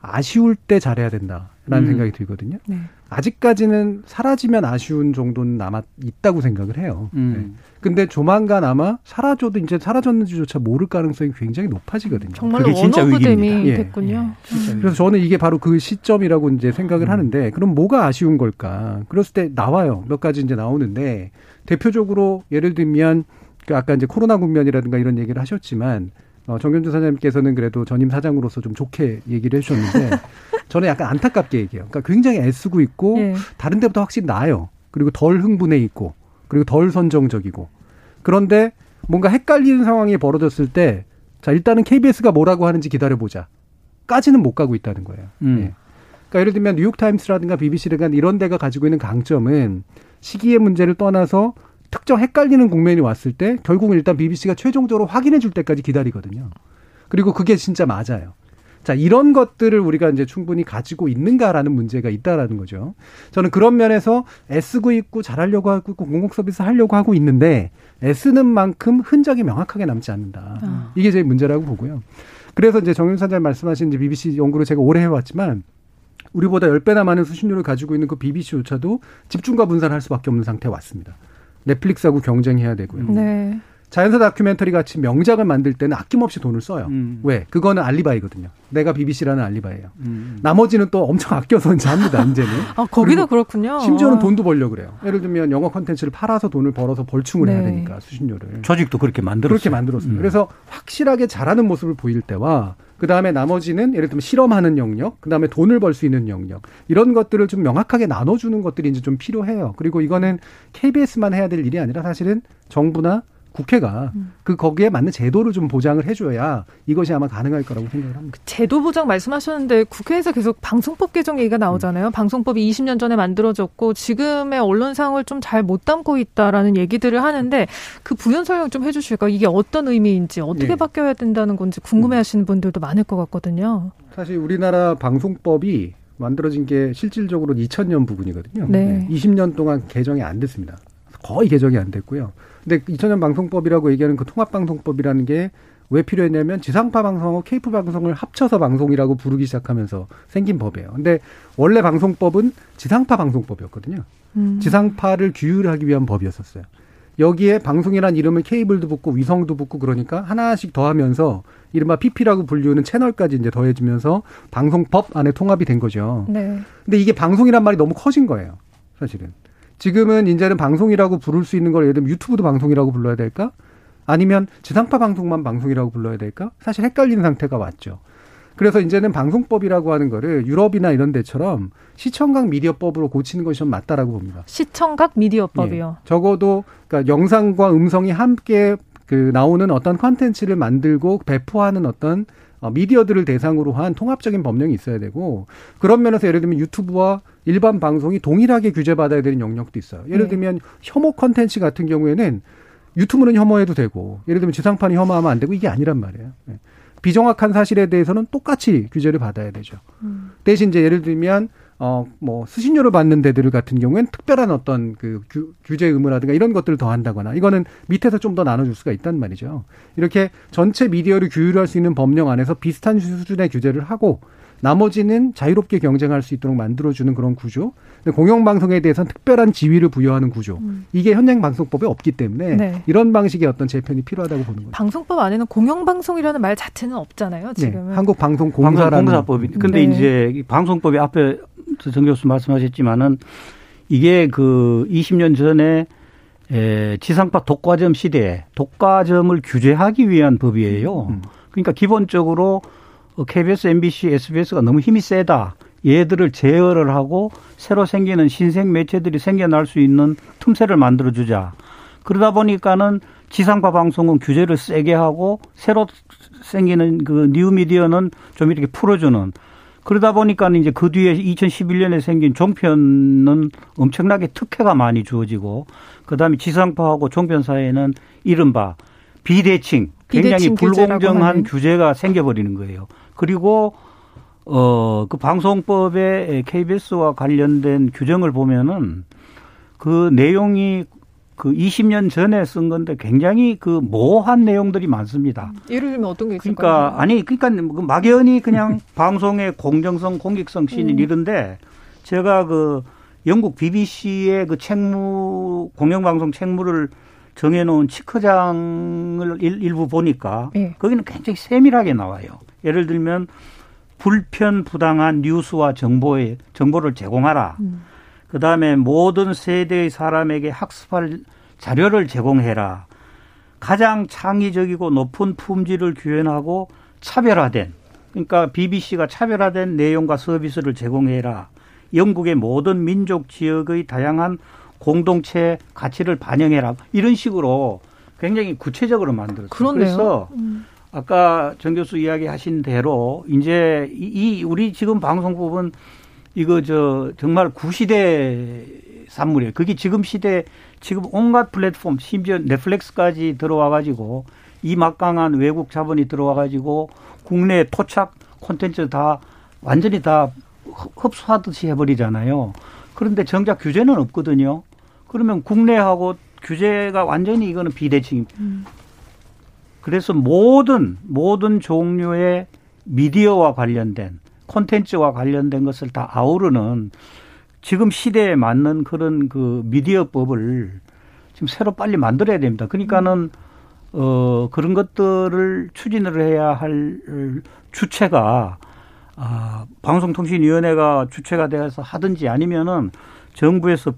J: 아쉬울 때 잘해야 된다라는 음. 생각이 들거든요. 네. 아직까지는 사라지면 아쉬운 정도는 남아 있다고 생각을 해요. 음. 네. 근데 조만간 아마 사라져도 이제 사라졌는지조차 모를 가능성이 굉장히 높아지거든요.
B: 정말 언어부dem이 예. 됐군요.
J: 예. 그래서 저는 이게 바로 그 시점이라고 이제 생각을 음. 하는데 그럼 뭐가 아쉬운 걸까? 그랬을 때 나와요. 몇 가지 이제 나오는데 대표적으로 예를 들면 그 아까 이제 코로나 국면이라든가 이런 얘기를 하셨지만 어, 정경주 사장님께서는 그래도 전임 사장으로서 좀 좋게 얘기를 해주셨는데 [laughs] 저는 약간 안타깝게 얘기해요. 그러니까 굉장히 애쓰고 있고 네. 다른 데보다 확실히 나아요. 그리고 덜 흥분해 있고 그리고 덜 선정적이고 그런데 뭔가 헷갈리는 상황이 벌어졌을 때 자 일단은 KBS가 뭐라고 하는지 기다려보자. 까지는 못 가고 있다는 거예요. 음. 네. 그러니까 예를 들면 뉴욕타임스라든가 BBC라든가 이런 데가 가지고 있는 강점은 시기의 문제를 떠나서 특정 헷갈리는 국면이 왔을 때 결국은 일단 BBC가 최종적으로 확인해 줄 때까지 기다리거든요. 그리고 그게 진짜 맞아요. 자, 이런 것들을 우리가 이제 충분히 가지고 있는가라는 문제가 있다라는 거죠. 저는 그런 면에서 애쓰고 있고 잘하려고 하고 있고 공공 서비스 하려고 하고 있는데 애쓰는 만큼 흔적이 명확하게 남지 않는다.
B: 아.
J: 이게 제일 문제라고 보고요. 그래서 이제 정윤 사장 말씀하신 이제 BBC 연구를 제가 오래 해왔지만 우리보다 10배나 많은 수신료를 가지고 있는 그 BBC조차도 집중과 분산을 할 수밖에 없는 상태에 왔습니다. 넷플릭스하고 경쟁해야 되고요.
B: 네.
J: 자연사 다큐멘터리 같이 명작을 만들 때는 아낌없이 돈을 써요.
I: 음.
J: 왜? 그거는 알리바이거든요. 내가 BBC라는 알리바이예요.
I: 음.
J: 나머지는 또 엄청 아껴서 이제 합니다, 이제는. [laughs]
B: 아, 거기도 그렇군요.
J: 심지어는 돈도 벌려고 그래요. 예를 들면 영어 콘텐츠를 팔아서 돈을 벌어서 벌충을 해야
B: 네.
J: 되니까, 수신료를.
I: 조직도 그렇게 만들었어요.
J: 그렇게 만들었어요.
I: 음.
J: 그래서 확실하게 잘하는 모습을 보일 때와 그 다음에 나머지는 예를 들면 실험하는 영역, 그 다음에 돈을 벌 수 있는 영역 이런 것들을 좀 명확하게 나눠주는 것들이 이제 좀 필요해요. 그리고 이거는 KBS만 해야 될 일이 아니라 사실은 정부나 국회가
B: 음.
J: 그 거기에 맞는 제도를 좀 보장을 해줘야 이것이 아마 가능할 거라고 생각을 합니다.
B: 제도 보장 말씀하셨는데 국회에서 계속 방송법 개정 얘기가 나오잖아요. 방송법이 20년 전에 만들어졌고 지금의 언론상을 좀 잘 못 담고 있다라는 얘기들을 하는데 그 부연 설명 좀 해주실까? 요 이게 어떤 의미인지 어떻게
J: 예.
B: 바뀌어야 된다는 건지 궁금해하시는 분들도 많을 것 같거든요.
J: 사실 우리나라 방송법이 만들어진 게 실질적으로 2000년 부분이거든요.
B: 네.
J: 20년 동안 개정이 안 됐습니다. 거의 개정이 안 됐고요. 근데 2000년 방송법이라고 얘기하는 그 통합방송법이라는 게 왜 필요했냐면 지상파 방송하고 케이프 방송을 합쳐서 방송이라고 부르기 시작하면서 생긴 법이에요. 근데 원래 방송법은 지상파 방송법이었거든요.
B: 음.
J: 지상파를 규율하기 위한 법이었었어요. 여기에 방송이란 이름을 케이블도 붙고 위성도 붙고 그러니까 하나씩 더하면서 이른바 PP라고 불리우는 채널까지 이제 더해지면서 방송법 안에 통합이 된 거죠.
B: 네.
J: 근데 이게 방송이란 말이 너무 커진 거예요. 사실은. 지금은 이제는 방송이라고 부를 수 있는 걸 예를 들면 유튜브도 방송이라고 불러야 될까? 아니면 지상파 방송만 방송이라고 불러야 될까? 사실 헷갈리는 상태가 왔죠. 그래서 이제는 방송법이라고 하는 거를 유럽이나 이런 데처럼 시청각 미디어법으로 고치는 것이 좀 맞다라고 봅니다.
B: 시청각 미디어법이요.
J: 예. 적어도 그러니까 영상과 음성이 함께 그 나오는 어떤 컨텐츠를 만들고 배포하는 어떤 어, 미디어들을 대상으로 한 통합적인 법령이 있어야 되고 그런 면에서 예를 들면 유튜브와 일반 방송이 동일하게 규제받아야 되는 영역도 있어요. 예를
B: 네.
J: 들면 혐오 컨텐츠 같은 경우에는 유튜브는 혐오해도 되고 예를 들면 지상파는 혐오하면 안 되고 이게 아니란 말이에요. 예. 비정확한 사실에 대해서는 똑같이 규제를 받아야 되죠.
B: 음.
J: 대신 이제 예를 들면 어 뭐 수신료를 받는 데들 같은 경우에는 특별한 어떤 그 규, 규제 의무라든가 이런 것들을 더 한다거나 이거는 밑에서 좀 더 나눠줄 수가 있단 말이죠. 이렇게 전체 미디어를 규율할 수 있는 법령 안에서 비슷한 수준의 규제를 하고 나머지는 자유롭게 경쟁할 수 있도록 만들어주는 그런 구조. 근데 공영방송에 대해서는 특별한 지위를 부여하는 구조.
B: 음.
J: 이게 현행 방송법에 없기 때문에
B: 네.
J: 이런 방식의 어떤 재편이 필요하다고 보는 거죠.
B: 방송법 안에는 공영방송이라는 말 자체는 없잖아요.
J: 네,
B: 지금은.
J: 한국방송공사라는
I: 방송공사법이. 근데
B: 네.
I: 이제 이 방송법이 앞에 정 교수 말씀하셨지만은 이게 그 20년 전에 에, 지상파 독과점 시대에 독과점을 규제하기 위한 법이에요.
J: 음.
I: 그러니까 기본적으로 어, KBS, MBC, SBS가 너무 힘이 세다. 얘들을 제어를 하고 새로 생기는 신생 매체들이 생겨날 수 있는 틈새를 만들어주자. 그러다 보니까는 지상파 방송은 규제를 세게 하고 새로 생기는 그 뉴미디어는 좀 이렇게 풀어주는 그러다 보니까는 이제 그 뒤에 2011년에 생긴 종편은 엄청나게 특혜가 많이 주어지고 그다음에 지상파하고 종편 사이에는 이른바 비대칭 굉장히
B: 비대칭
I: 불공정한. 규제가 생겨버리는 거예요. 그리고 어, 그 방송법에 KBS와 관련된 규정을 보면은 그 내용이 그 20년 전에 쓴 건데 굉장히 그 모호한 내용들이 많습니다.
B: 예를 들면 어떤 게 있을까요?
I: 그러니까 아니 그러니까 그 막연히 그냥 [laughs] 방송의 공정성, 공익성 신인
B: 음.
I: 이런데 제가 그 영국 BBC의 그 책무 공영방송 책무를 정해놓은 치커장을 일- 일부 보니까
B: 예.
I: 거기는 굉장히 세밀하게 나와요. 예를 들면 불편 부당한 뉴스와 정보에 정보를 제공하라.
B: 음.
I: 그 다음에 모든 세대의 사람에게 학습할 자료를 제공해라. 가장 창의적이고 높은 품질을 구현하고 차별화된, 그러니까 BBC가 차별화된 내용과 서비스를 제공해라. 영국의 모든 민족 지역의 다양한 공동체 가치를 반영해라. 이런 식으로 굉장히 구체적으로 만들었어요. 그래서
B: 음.
I: 아까 정 교수 이야기하신 대로 이제 이, 이 우리 지금 방송법은 이거 저 정말 구시대 산물이에요. 그게 지금 시대 지금 온갖 플랫폼 심지어 넷플릭스까지 들어와 가지고 이 막강한 외국 자본이 들어와 가지고 국내 토착 콘텐츠 다 완전히 다 흡수하듯이 해버리잖아요. 그런데 정작 규제는 없거든요. 그러면 국내하고 규제가 완전히 이거는 비대칭입니다. 음. 그래서 모든 모든 종류의 미디어와 관련된 콘텐츠와 관련된 것을 다 아우르는 지금 시대에 맞는 그런 그 미디어법을 지금 새로 빨리 만들어야 됩니다. 그러니까는 어 그런 것들을 추진을 해야 할 주체가 아 방송통신위원회가 주체가 되어서 하든지 아니면은 정부에서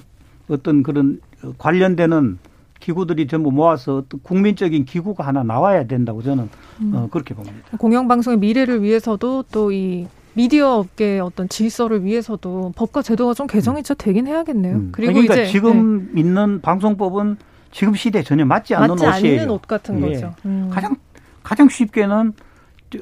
I: 어떤 그런 관련되는 기구들이 전부 모아서 어떤 국민적인 기구가 하나 나와야 된다고 저는 음. 어, 그렇게 봅니다.
B: 공영방송의 미래를 위해서도 또이 미디어 업계의 어떤 질서를 위해서도 법과 제도가 좀 개정이 음. 되긴 해야겠네요. 음.
I: 그리고 그러니까 이제 지금 네. 있는 방송법은 지금 시대에 전혀 맞지 않는
B: 맞지
I: 옷이에요.
B: 않는 옷 같은 예. 거죠.
I: 음. 가장 가장 쉽게는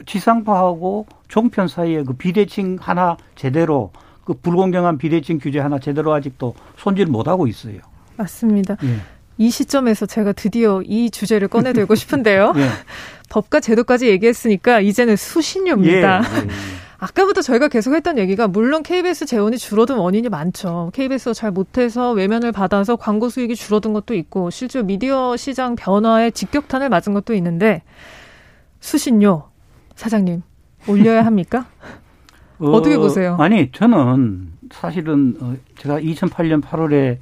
I: 지상파하고 종편 사이에 그 비대칭 하나 제대로 그 불공정한 비대칭 규제 하나 제대로 아직도 손질 못 하고 있어요.
B: 맞습니다. 예. 이 시점에서 제가 드디어 이 주제를 꺼내들고 [laughs] 싶은데요. 예. 법과 제도까지 얘기했으니까 이제는 수신료입니다. 아까부터 저희가 계속 했던 얘기가 물론 KBS 재원이 줄어든 원인이 많죠. KBS가 잘 못해서 외면을 받아서 광고 수익이 줄어든 것도 있고 실제 미디어 시장 변화에 직격탄을 맞은 것도 있는데 수신료 사장님 올려야 합니까? [laughs] 어, 떻게 보세요?
I: 아니 저는 사실은 어, 제가 2008년 8월에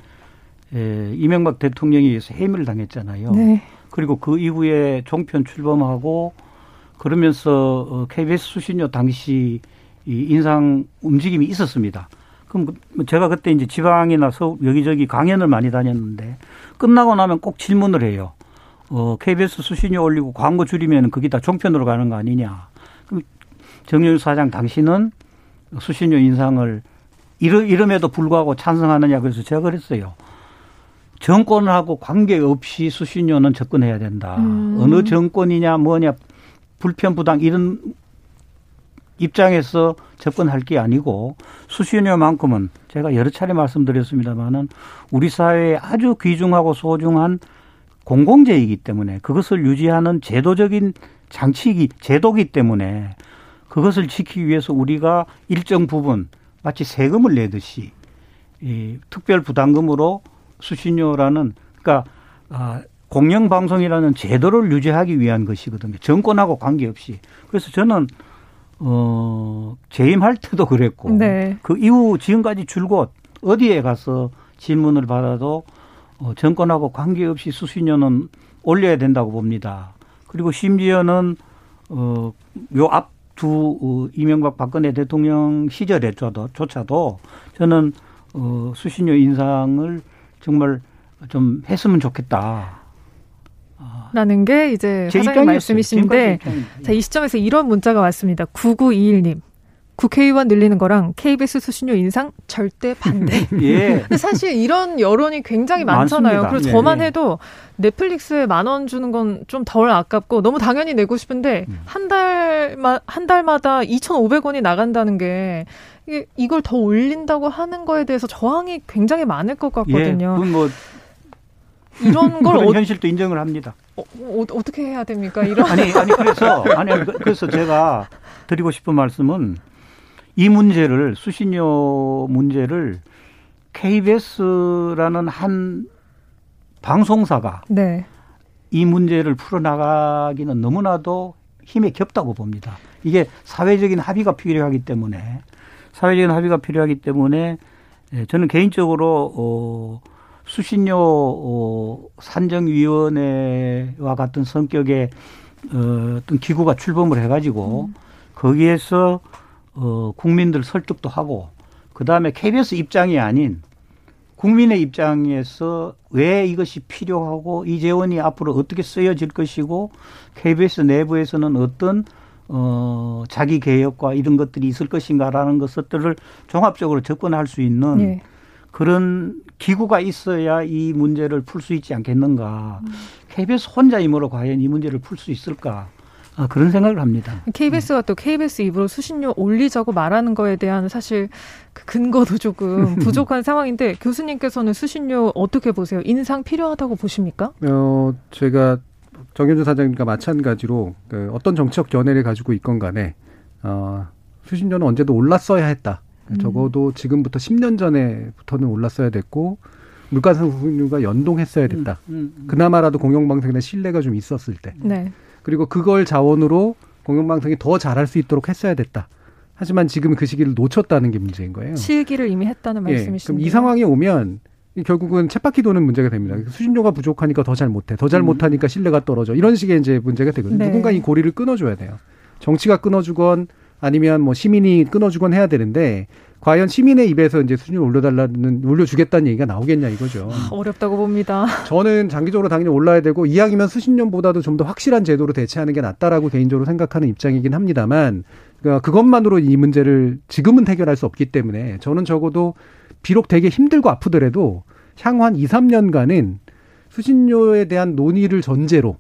I: 에, 이명박 대통령에 의해서 해임을 당했잖아요. 네. 그리고 그 이후에 종편 출범하고 그러면서 어, KBS 수신료 당시 이 인상 움직임이 있었습니다. 그럼 그, 제가 그때 이제 지방이나 서울 여기저기 강연을 많이 다녔는데 끝나고 나면 꼭 질문을 해요. 어, KBS 수신료 올리고 광고 줄이면 그게 다 종편으로 가는 거 아니냐. 그럼 정영일 사장 당신은 수신료 인상을 이름에도 불구하고 찬성하느냐 그래서 제가 그랬어요. 정권하고 관계없이 수신료는 접근해야 된다. 음. 어느 정권이냐 뭐냐 불편 부당 이런 입장에서 접근할 게 아니고 수신료만큼은 제가 여러 차례 말씀드렸습니다마는 우리 사회에 아주 귀중하고 소중한 공공재이기 때문에 그것을 유지하는 제도적인 장치이기 제도기 때문에 그것을 지키기 위해서 우리가 일정 부분 마치 세금을 내듯이 이 특별 부담금으로 수신료라는 그러니까 아, 공영방송이라는 제도를 유지하기 위한 것이거든요. 정권하고 관계없이. 그래서 저는 어 재임할 때도 그랬고 네. 그 이후 지금까지 줄곧 어디에 가서 질문을 받아도 어, 정권하고 관계없이 수신료는 올려야 된다고 봅니다. 그리고 심지어는 어 요 앞두 어, 이명박 박근혜 대통령 시절에조차도 조차도 저는 어 수신료 인상을 정말 좀 했으면 좋겠다.
B: 라는 게 이제 사장님 말씀이신데 자, 이 시점에서 이런 문자가 왔습니다. 9921님. 국회의원 늘리는 거랑 KBS 수신료 인상 절대 반대. [laughs] 예. 근데 사실 이런 여론이 굉장히 많잖아요. 많습니다. 그리고 저만 예. 해도 넷플릭스에 만 원 주는 건 좀 덜 아깝고 너무 당연히 내고 싶은데 음. 한 달마 한 달마다 2,500원이 나간다는 게 이걸 더 올린다고 하는 거에 대해서 저항이 굉장히 많을 것 같거든요.
I: 예, 뭐 이런 걸 어, 현실도 인정을 합니다.
B: 어, 어, 떻게 해야 됩니까? 이런
I: 아니 아니 그래서 아니 그래서 제가 드리고 싶은 말씀은 이 문제를 수신료 문제를 KBS라는 한 방송사가 네. 이 문제를 풀어나가기는 너무나도 힘에 겹다고 봅니다. 이게 사회적인 합의가 필요하기 때문에 사회적인 합의가 필요하기 때문에 예, 저는 개인적으로 어 수신료 어 산정위원회와 같은 성격의 어 어떤 기구가 출범을 해가지고 음. 거기에서 어 국민들 설득도 하고 그 다음에 KBS 입장이 아닌 국민의 입장에서 왜 이것이 필요하고 이 재원이 앞으로 어떻게 쓰여질 것이고 KBS 내부에서는 어떤 어, 자기 개혁과 이런 것들이 있을 것인가라는 것들을 종합적으로 접근할 수 있는 네. 그런 기구가 있어야 이 문제를 풀 수 있지 않겠는가. 음. KBS 혼자 힘으로 과연 이 문제를 풀 수 있을까. 아, 그런 생각을 합니다.
B: KBS가 또 KBS 입으로 수신료 올리자고 말하는 거에 대한 사실 그 근거도 조금 [laughs] 부족한 상황인데 교수님께서는 수신료 어떻게 보세요? 인상 필요하다고 보십니까?
J: 어, 제가 정현주 사장님과 마찬가지로 그 어떤 정치적 견해를 가지고 있건 간에 어, 수신료는 언제도 올랐어야 했다. 음. 적어도 지금부터 10년 전에부터는 올랐어야 됐고 물가 상승률과 연동했어야 됐다. 음, 음, 음. 그나마라도 공영방송에 신뢰가 좀 있었을 때. 네. 그리고 그걸 자원으로 공영방송이 더 잘할 수 있도록 했어야 됐다. 하지만 지금 그 시기를 놓쳤다는 게 문제인 거예요.
B: 실기를 이미 했다는 말씀이신데.
J: 예, 그럼 이 상황에 오면 결국은 쳇바퀴 도는 문제가 됩니다. 수신료가 부족하니까 더 잘 못해, 더 잘 못하니까 신뢰가 떨어져. 이런 식의 이제 문제가 되거든요. 네. 누군가 이 고리를 끊어줘야 돼요. 정치가 끊어주건 아니면 뭐 시민이 끊어주건 해야 되는데 과연 시민의 입에서 이제 수준을 올려달라는 올려주겠다는 얘기가 나오겠냐 이거죠.
B: 아, 어렵다고 봅니다.
J: 저는 장기적으로 당연히 올라야 되고 이왕이면 수십 년보다도 좀 더 확실한 제도로 대체하는 게 낫다라고 개인적으로 생각하는 입장이긴 합니다만 그러니까 그것만으로 이 문제를 지금은 해결할 수 없기 때문에 저는 적어도 비록 되게 힘들고 아프더라도 향후 한 2, 3년간은 수신료에 대한 논의를 전제로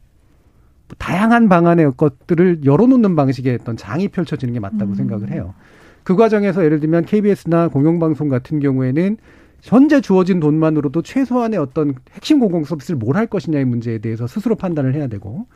J: 다양한 방안의 것들을 열어놓는 방식의 어떤 장이 펼쳐지는 게 맞다고 음. 생각을 해요. 그 과정에서 예를 들면 KBS나 공영방송 같은 경우에는 현재 주어진 돈만으로도 최소한의 어떤 핵심 공공 서비스를 뭘 할 것이냐의 문제에 대해서 스스로 판단을 해야 되고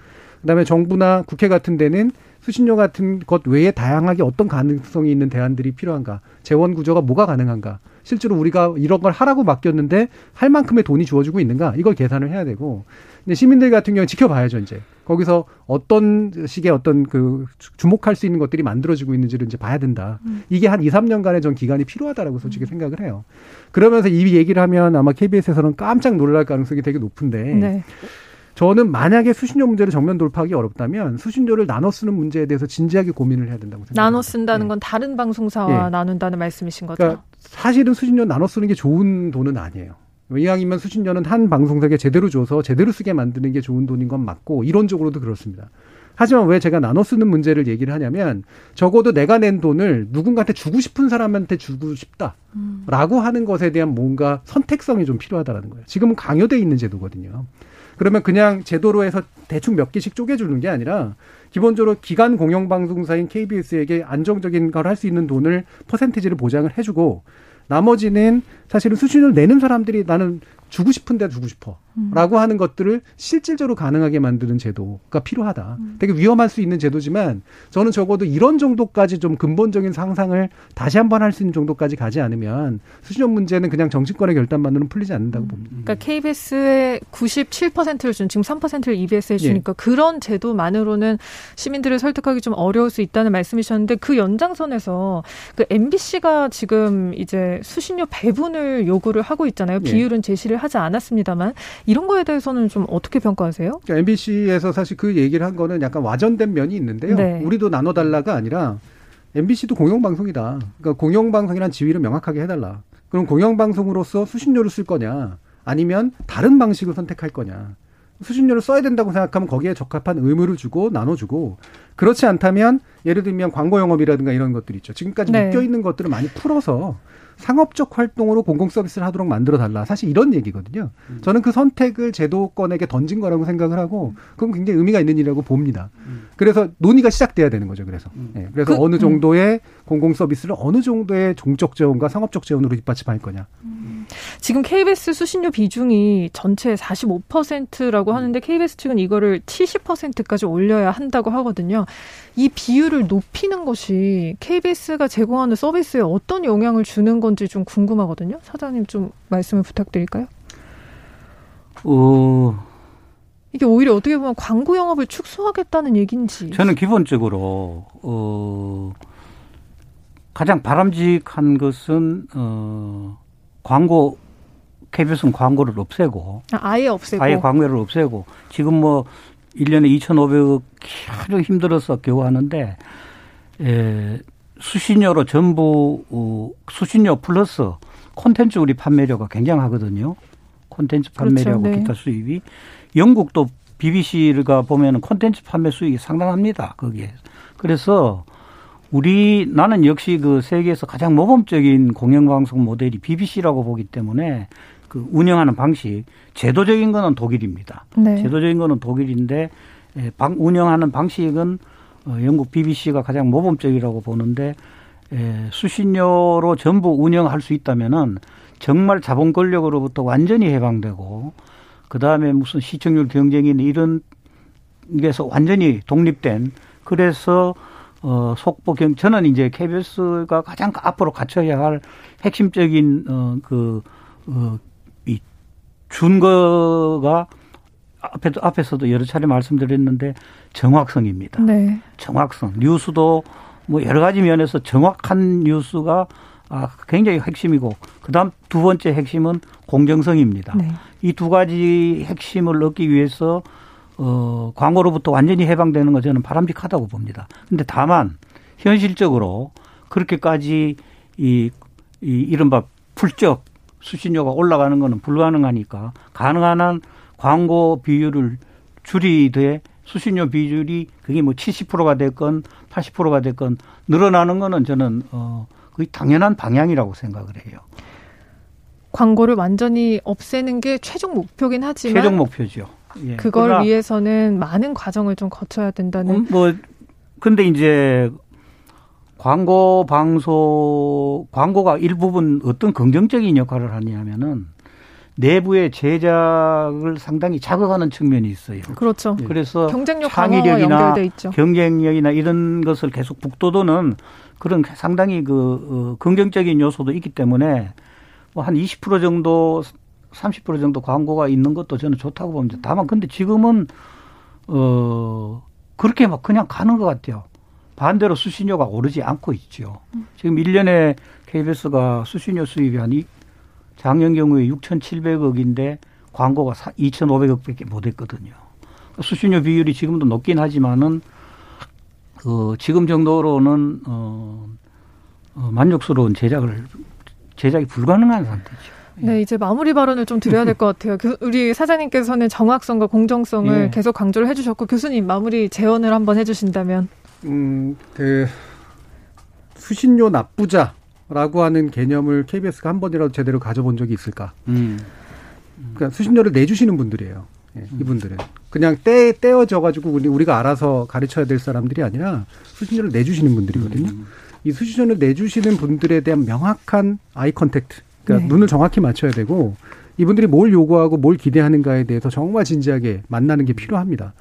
J: 그다음에 정부나 국회 같은 데는 수신료 같은 것 외에 다양하게 어떤 가능성이 있는 대안들이 필요한가 재원 구조가 뭐가 가능한가 실제로 우리가 이런 걸 하라고 맡겼는데 할 만큼의 돈이 주어지고 있는가 이걸 계산을 해야 되고 근데 시민들 같은 경우는 지켜봐야죠 이제 거기서 어떤 식의 어떤 그 주목할 수 있는 것들이 만들어지고 있는지를 이제 봐야 된다. 음. 이게 한 2, 3년간의 전 기간이 필요하다라고 솔직히 음. 생각을 해요. 그러면서 이 얘기를 하면 아마 KBS에서는 깜짝 놀랄 가능성이 되게 높은데 네. 저는 만약에 수신료 문제를 정면 돌파하기 어렵다면 수신료를 나눠 쓰는 문제에 대해서 진지하게 고민을 해야 된다고 생각합니다.
B: 나눠 쓴다는 네. 건 다른 방송사와 네. 나눈다는 말씀이신 거죠? 그러니까
J: 사실은 수신료 나눠 쓰는 게 좋은 돈은 아니에요. 이왕이면 수신료는 한 방송사에게 제대로 줘서 제대로 쓰게 만드는 게 좋은 돈인 건 맞고 이론적으로도 그렇습니다. 하지만 왜 제가 나눠 쓰는 문제를 얘기를 하냐면 적어도 내가 낸 돈을 누군가한테 주고 싶은 사람한테 주고 싶다라고 음. 하는 것에 대한 뭔가 선택성이 좀 필요하다라는 거예요. 지금은 강요돼 있는 제도거든요. 그러면 그냥 제도로 해서 대충 몇 개씩 쪼개주는 게 아니라 기본적으로 기간 공영방송사인 KBS에게 안정적인 걸 할 수 있는 돈을 퍼센티지를 보장을 해주고 나머지는 사실은 수신료를 내는 사람들이 나는 주고 싶은데 주고 싶어. 라고 하는 것들을 실질적으로 가능하게 만드는 제도가 필요하다. 음. 되게 위험할 수 있는 제도지만 저는 적어도 이런 정도까지 좀 근본적인 상상을 다시 한번 할 수 있는 정도까지 가지 않으면 수신료 문제는 그냥 정치권의 결단만으로는 풀리지 않는다고 봅니다.
B: 그러니까 KBS의 97%를 준 지금 3%를 EBS에 주니까 예. 그런 제도만으로는 시민들을 설득하기 좀 어려울 수 있다는 말씀이셨는데 그 연장선에서 그 MBC가 지금 이제 수신료 배분을 요구를 하고 있잖아요. 예. 비율은 제시를 하지 않았습니다만 이런 거에 대해서는 좀 어떻게 평가하세요?
J: 그러니까 MBC에서 사실 그 얘기를 한 거는 약간 와전된 면이 있는데요. 네. 우리도 나눠달라가 아니라 MBC도 공영방송이다. 그러니까 공영방송이란 지위를 명확하게 해달라. 그럼 공영방송으로서 수신료를 쓸 거냐, 아니면 다른 방식을 선택할 거냐. 수신료를 써야 된다고 생각하면 거기에 적합한 의무를 주고 나눠주고 그렇지 않다면 예를 들면 광고 영업이라든가 이런 것들 있죠. 지금까지 네. 묶여 있는 것들을 많이 풀어서 상업적 활동으로 공공 서비스를 하도록 만들어 달라. 사실 이런 얘기거든요. 음. 저는 그 선택을 제도권에게 던진 거라고 생각을 하고 그건 굉장히 의미가 있는 일이라고 봅니다. 음. 그래서 논의가 시작돼야 되는 거죠. 그래서 음. 네. 그래서 그, 어느 음. 정도의 공공 서비스를 어느 정도의 종적 재원과 상업적 재원으로 뒷받침할 거냐. 음.
B: 지금 KBS 수신료 비중이 전체 45%라고 하는데 KBS 측은 이거를 70%까지 올려야 한다고 하거든요. 이 비율을 높이는 것이 KBS가 제공하는 서비스에 어떤 영향을 주는 건지 좀 궁금하거든요. 사장님 좀 말씀을 부탁드릴까요? 어. 이게 오히려 어떻게 보면 광고 영업을 축소하겠다는 얘기인지.
I: 저는 기본적으로 어 가장 바람직한 것은 어 광고 KBS는 광고를 없애고
B: 아, 예 없애고
I: 아예 광고를 없애고 지금 뭐 1년에 2,500억 아주 힘들어서 겨우 하는데 에, 수신료로 전부 어, 수신료 플러스 콘텐츠 우리 판매료가 굉장하거든요. 콘텐츠 판매료하고 그렇죠. 네. 기타 수입이 영국도 BBC가 보면은 콘텐츠 판매 수익이 상당합니다. 거기에. 그래서 우리 나는 역시 그 세계에서 가장 모범적인 공영방송 모델이 BBC라고 보기 때문에 그 운영하는 방식 제도적인 거는 독일입니다. 네. 제도적인 거는 독일인데 예, 방, 운영하는 방식은 어, 영국 BBC가 가장 모범적이라고 보는데 예, 수신료로 전부 운영할 수 있다면은 정말 자본 권력으로부터 완전히 해방되고 그 다음에 무슨 시청률 경쟁이나 이런 게서 완전히 독립된 그래서 어 속보 경 저는 이제 KBS가 가장 앞으로 갖춰야 할 핵심적인 어 그 어 이 준거가 앞에도 앞에서도 여러 차례 말씀드렸는데 정확성입니다. 네. 정확성. 뉴스도 뭐 여러 가지 면에서 정확한 뉴스가 아, 굉장히 핵심이고 그다음 두 번째 핵심은 공정성입니다. 네. 이두 가지 핵심을 얻기 위해서 어, 광고로부터 완전히 해방되는 거 저는 바람직하다고 봅니다. 근데 다만 현실적으로 그렇게까지 이, 이 이른바 풀적 수신료가 올라가는 거는 불가능하니까 가능한 한 광고 비율을 줄이되 수신료 비율이 그게 뭐 70%가 됐건 80%가 됐건 늘어나는 거는 저는 어 거의 당연한 방향이라고 생각을 해요.
B: 광고를 완전히 없애는 게 최종 목표긴 하지만
I: 최종 목표죠.
B: 예. 그걸 위해서는 많은 과정을 좀 거쳐야 된다는.
I: 음, 뭐 근데 이제 광고 방송 광고가 일부분 어떤 긍정적인 역할을 하냐면은 내부의 제작을 상당히 자극하는 측면이 있어요.
B: 그렇죠.
I: 예. 그래서
B: 경쟁력 창의력이나
I: 경쟁력이나 이런 것을 계속 북돋우는 그런 상당히 그 어, 긍정적인 요소도 있기 때문에 뭐 한 20% 정도 30% 정도 광고가 있는 것도 저는 좋다고 봅니다. 다만 근데 지금은 어 그렇게 막 그냥 가는 것 같아요. 반대로 수신료가 오르지 않고 있죠. 지금 1년에 KBS가 수신료 수입이 한 작년 경우에 6,700억인데 광고가 2,500억밖에 못 했거든요. 수신료 비율이 지금도 높긴 하지만은 그 지금 정도로는 어, 어 만족스러운 제작을 제작이 불가능한 상태죠.
B: 네, 이제 마무리 발언을 좀 드려야 될 것 같아요. 우리 사장님께서는 정확성과 공정성을 예. 계속 강조를 해주셨고 교수님 마무리 제언을 한번 해주신다면.
J: 음, 그 수신료 납부자라고 하는 개념을 KBS가 한 번이라도 제대로 가져본 적이 있을까? 음. 그러니까 수신료를 내주시는 분들이에요. 예, 이분들은 그냥 떼 떼어져 가지고 우리 우리가 알아서 가르쳐야 될 사람들이 아니라 수신료를 내주시는 분들이거든요. 음. 이 수신료를 내주시는 분들에 대한 명확한 eye contact 그러니까 네. 눈을 정확히 맞춰야 되고 이분들이 뭘 요구하고 뭘 기대하는가에 대해서 정말 진지하게 만나는 게 필요합니다.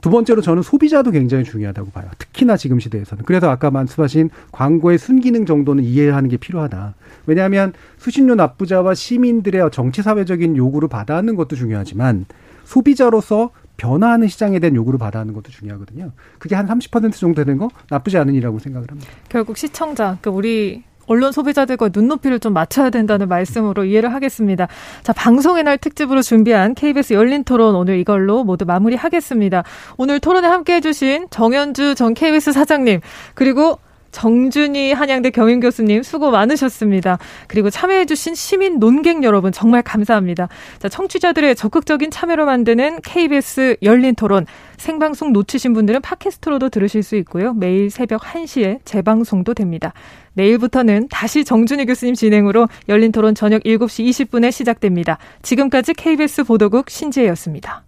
J: 두 번째로 저는 소비자도 굉장히 중요하다고 봐요. 특히나 지금 시대에서는. 그래서 아까 말씀하신 광고의 순기능 정도는 이해하는 게 필요하다. 왜냐하면 수신료 납부자와 시민들의 정치 사회적인 요구를 받아하는 것도 중요하지만 소비자로서 변화하는 시장에 대한 요구를 받아하는 것도 중요하거든요. 그게 한 30% 정도 되는 거 나쁘지 않은 일이라고 생각을 합니다.
B: 결국 시청자, 그러니까 우리 언론 소비자들과 눈높이를 좀 맞춰야 된다는 말씀으로 이해를 하겠습니다. 자, 방송의 날 특집으로 준비한 KBS 열린 토론 오늘 이걸로 모두 마무리하겠습니다. 오늘 토론에 함께 해주신 정현주 전 KBS 사장님, 그리고 정준희 한양대 경영 교수님 수고 많으셨습니다. 그리고 참여해주신 시민 논객 여러분 정말 감사합니다. 자, 청취자들의 적극적인 참여로 만드는 KBS 열린 토론 생방송 놓치신 분들은 팟캐스트로도 들으실 수 있고요. 매일 새벽 1시에 재방송도 됩니다. 내일부터는 다시 정준희 교수님 진행으로 열린 토론 저녁 7시 20분에 시작됩니다. 지금까지 KBS 보도국 신지혜였습니다.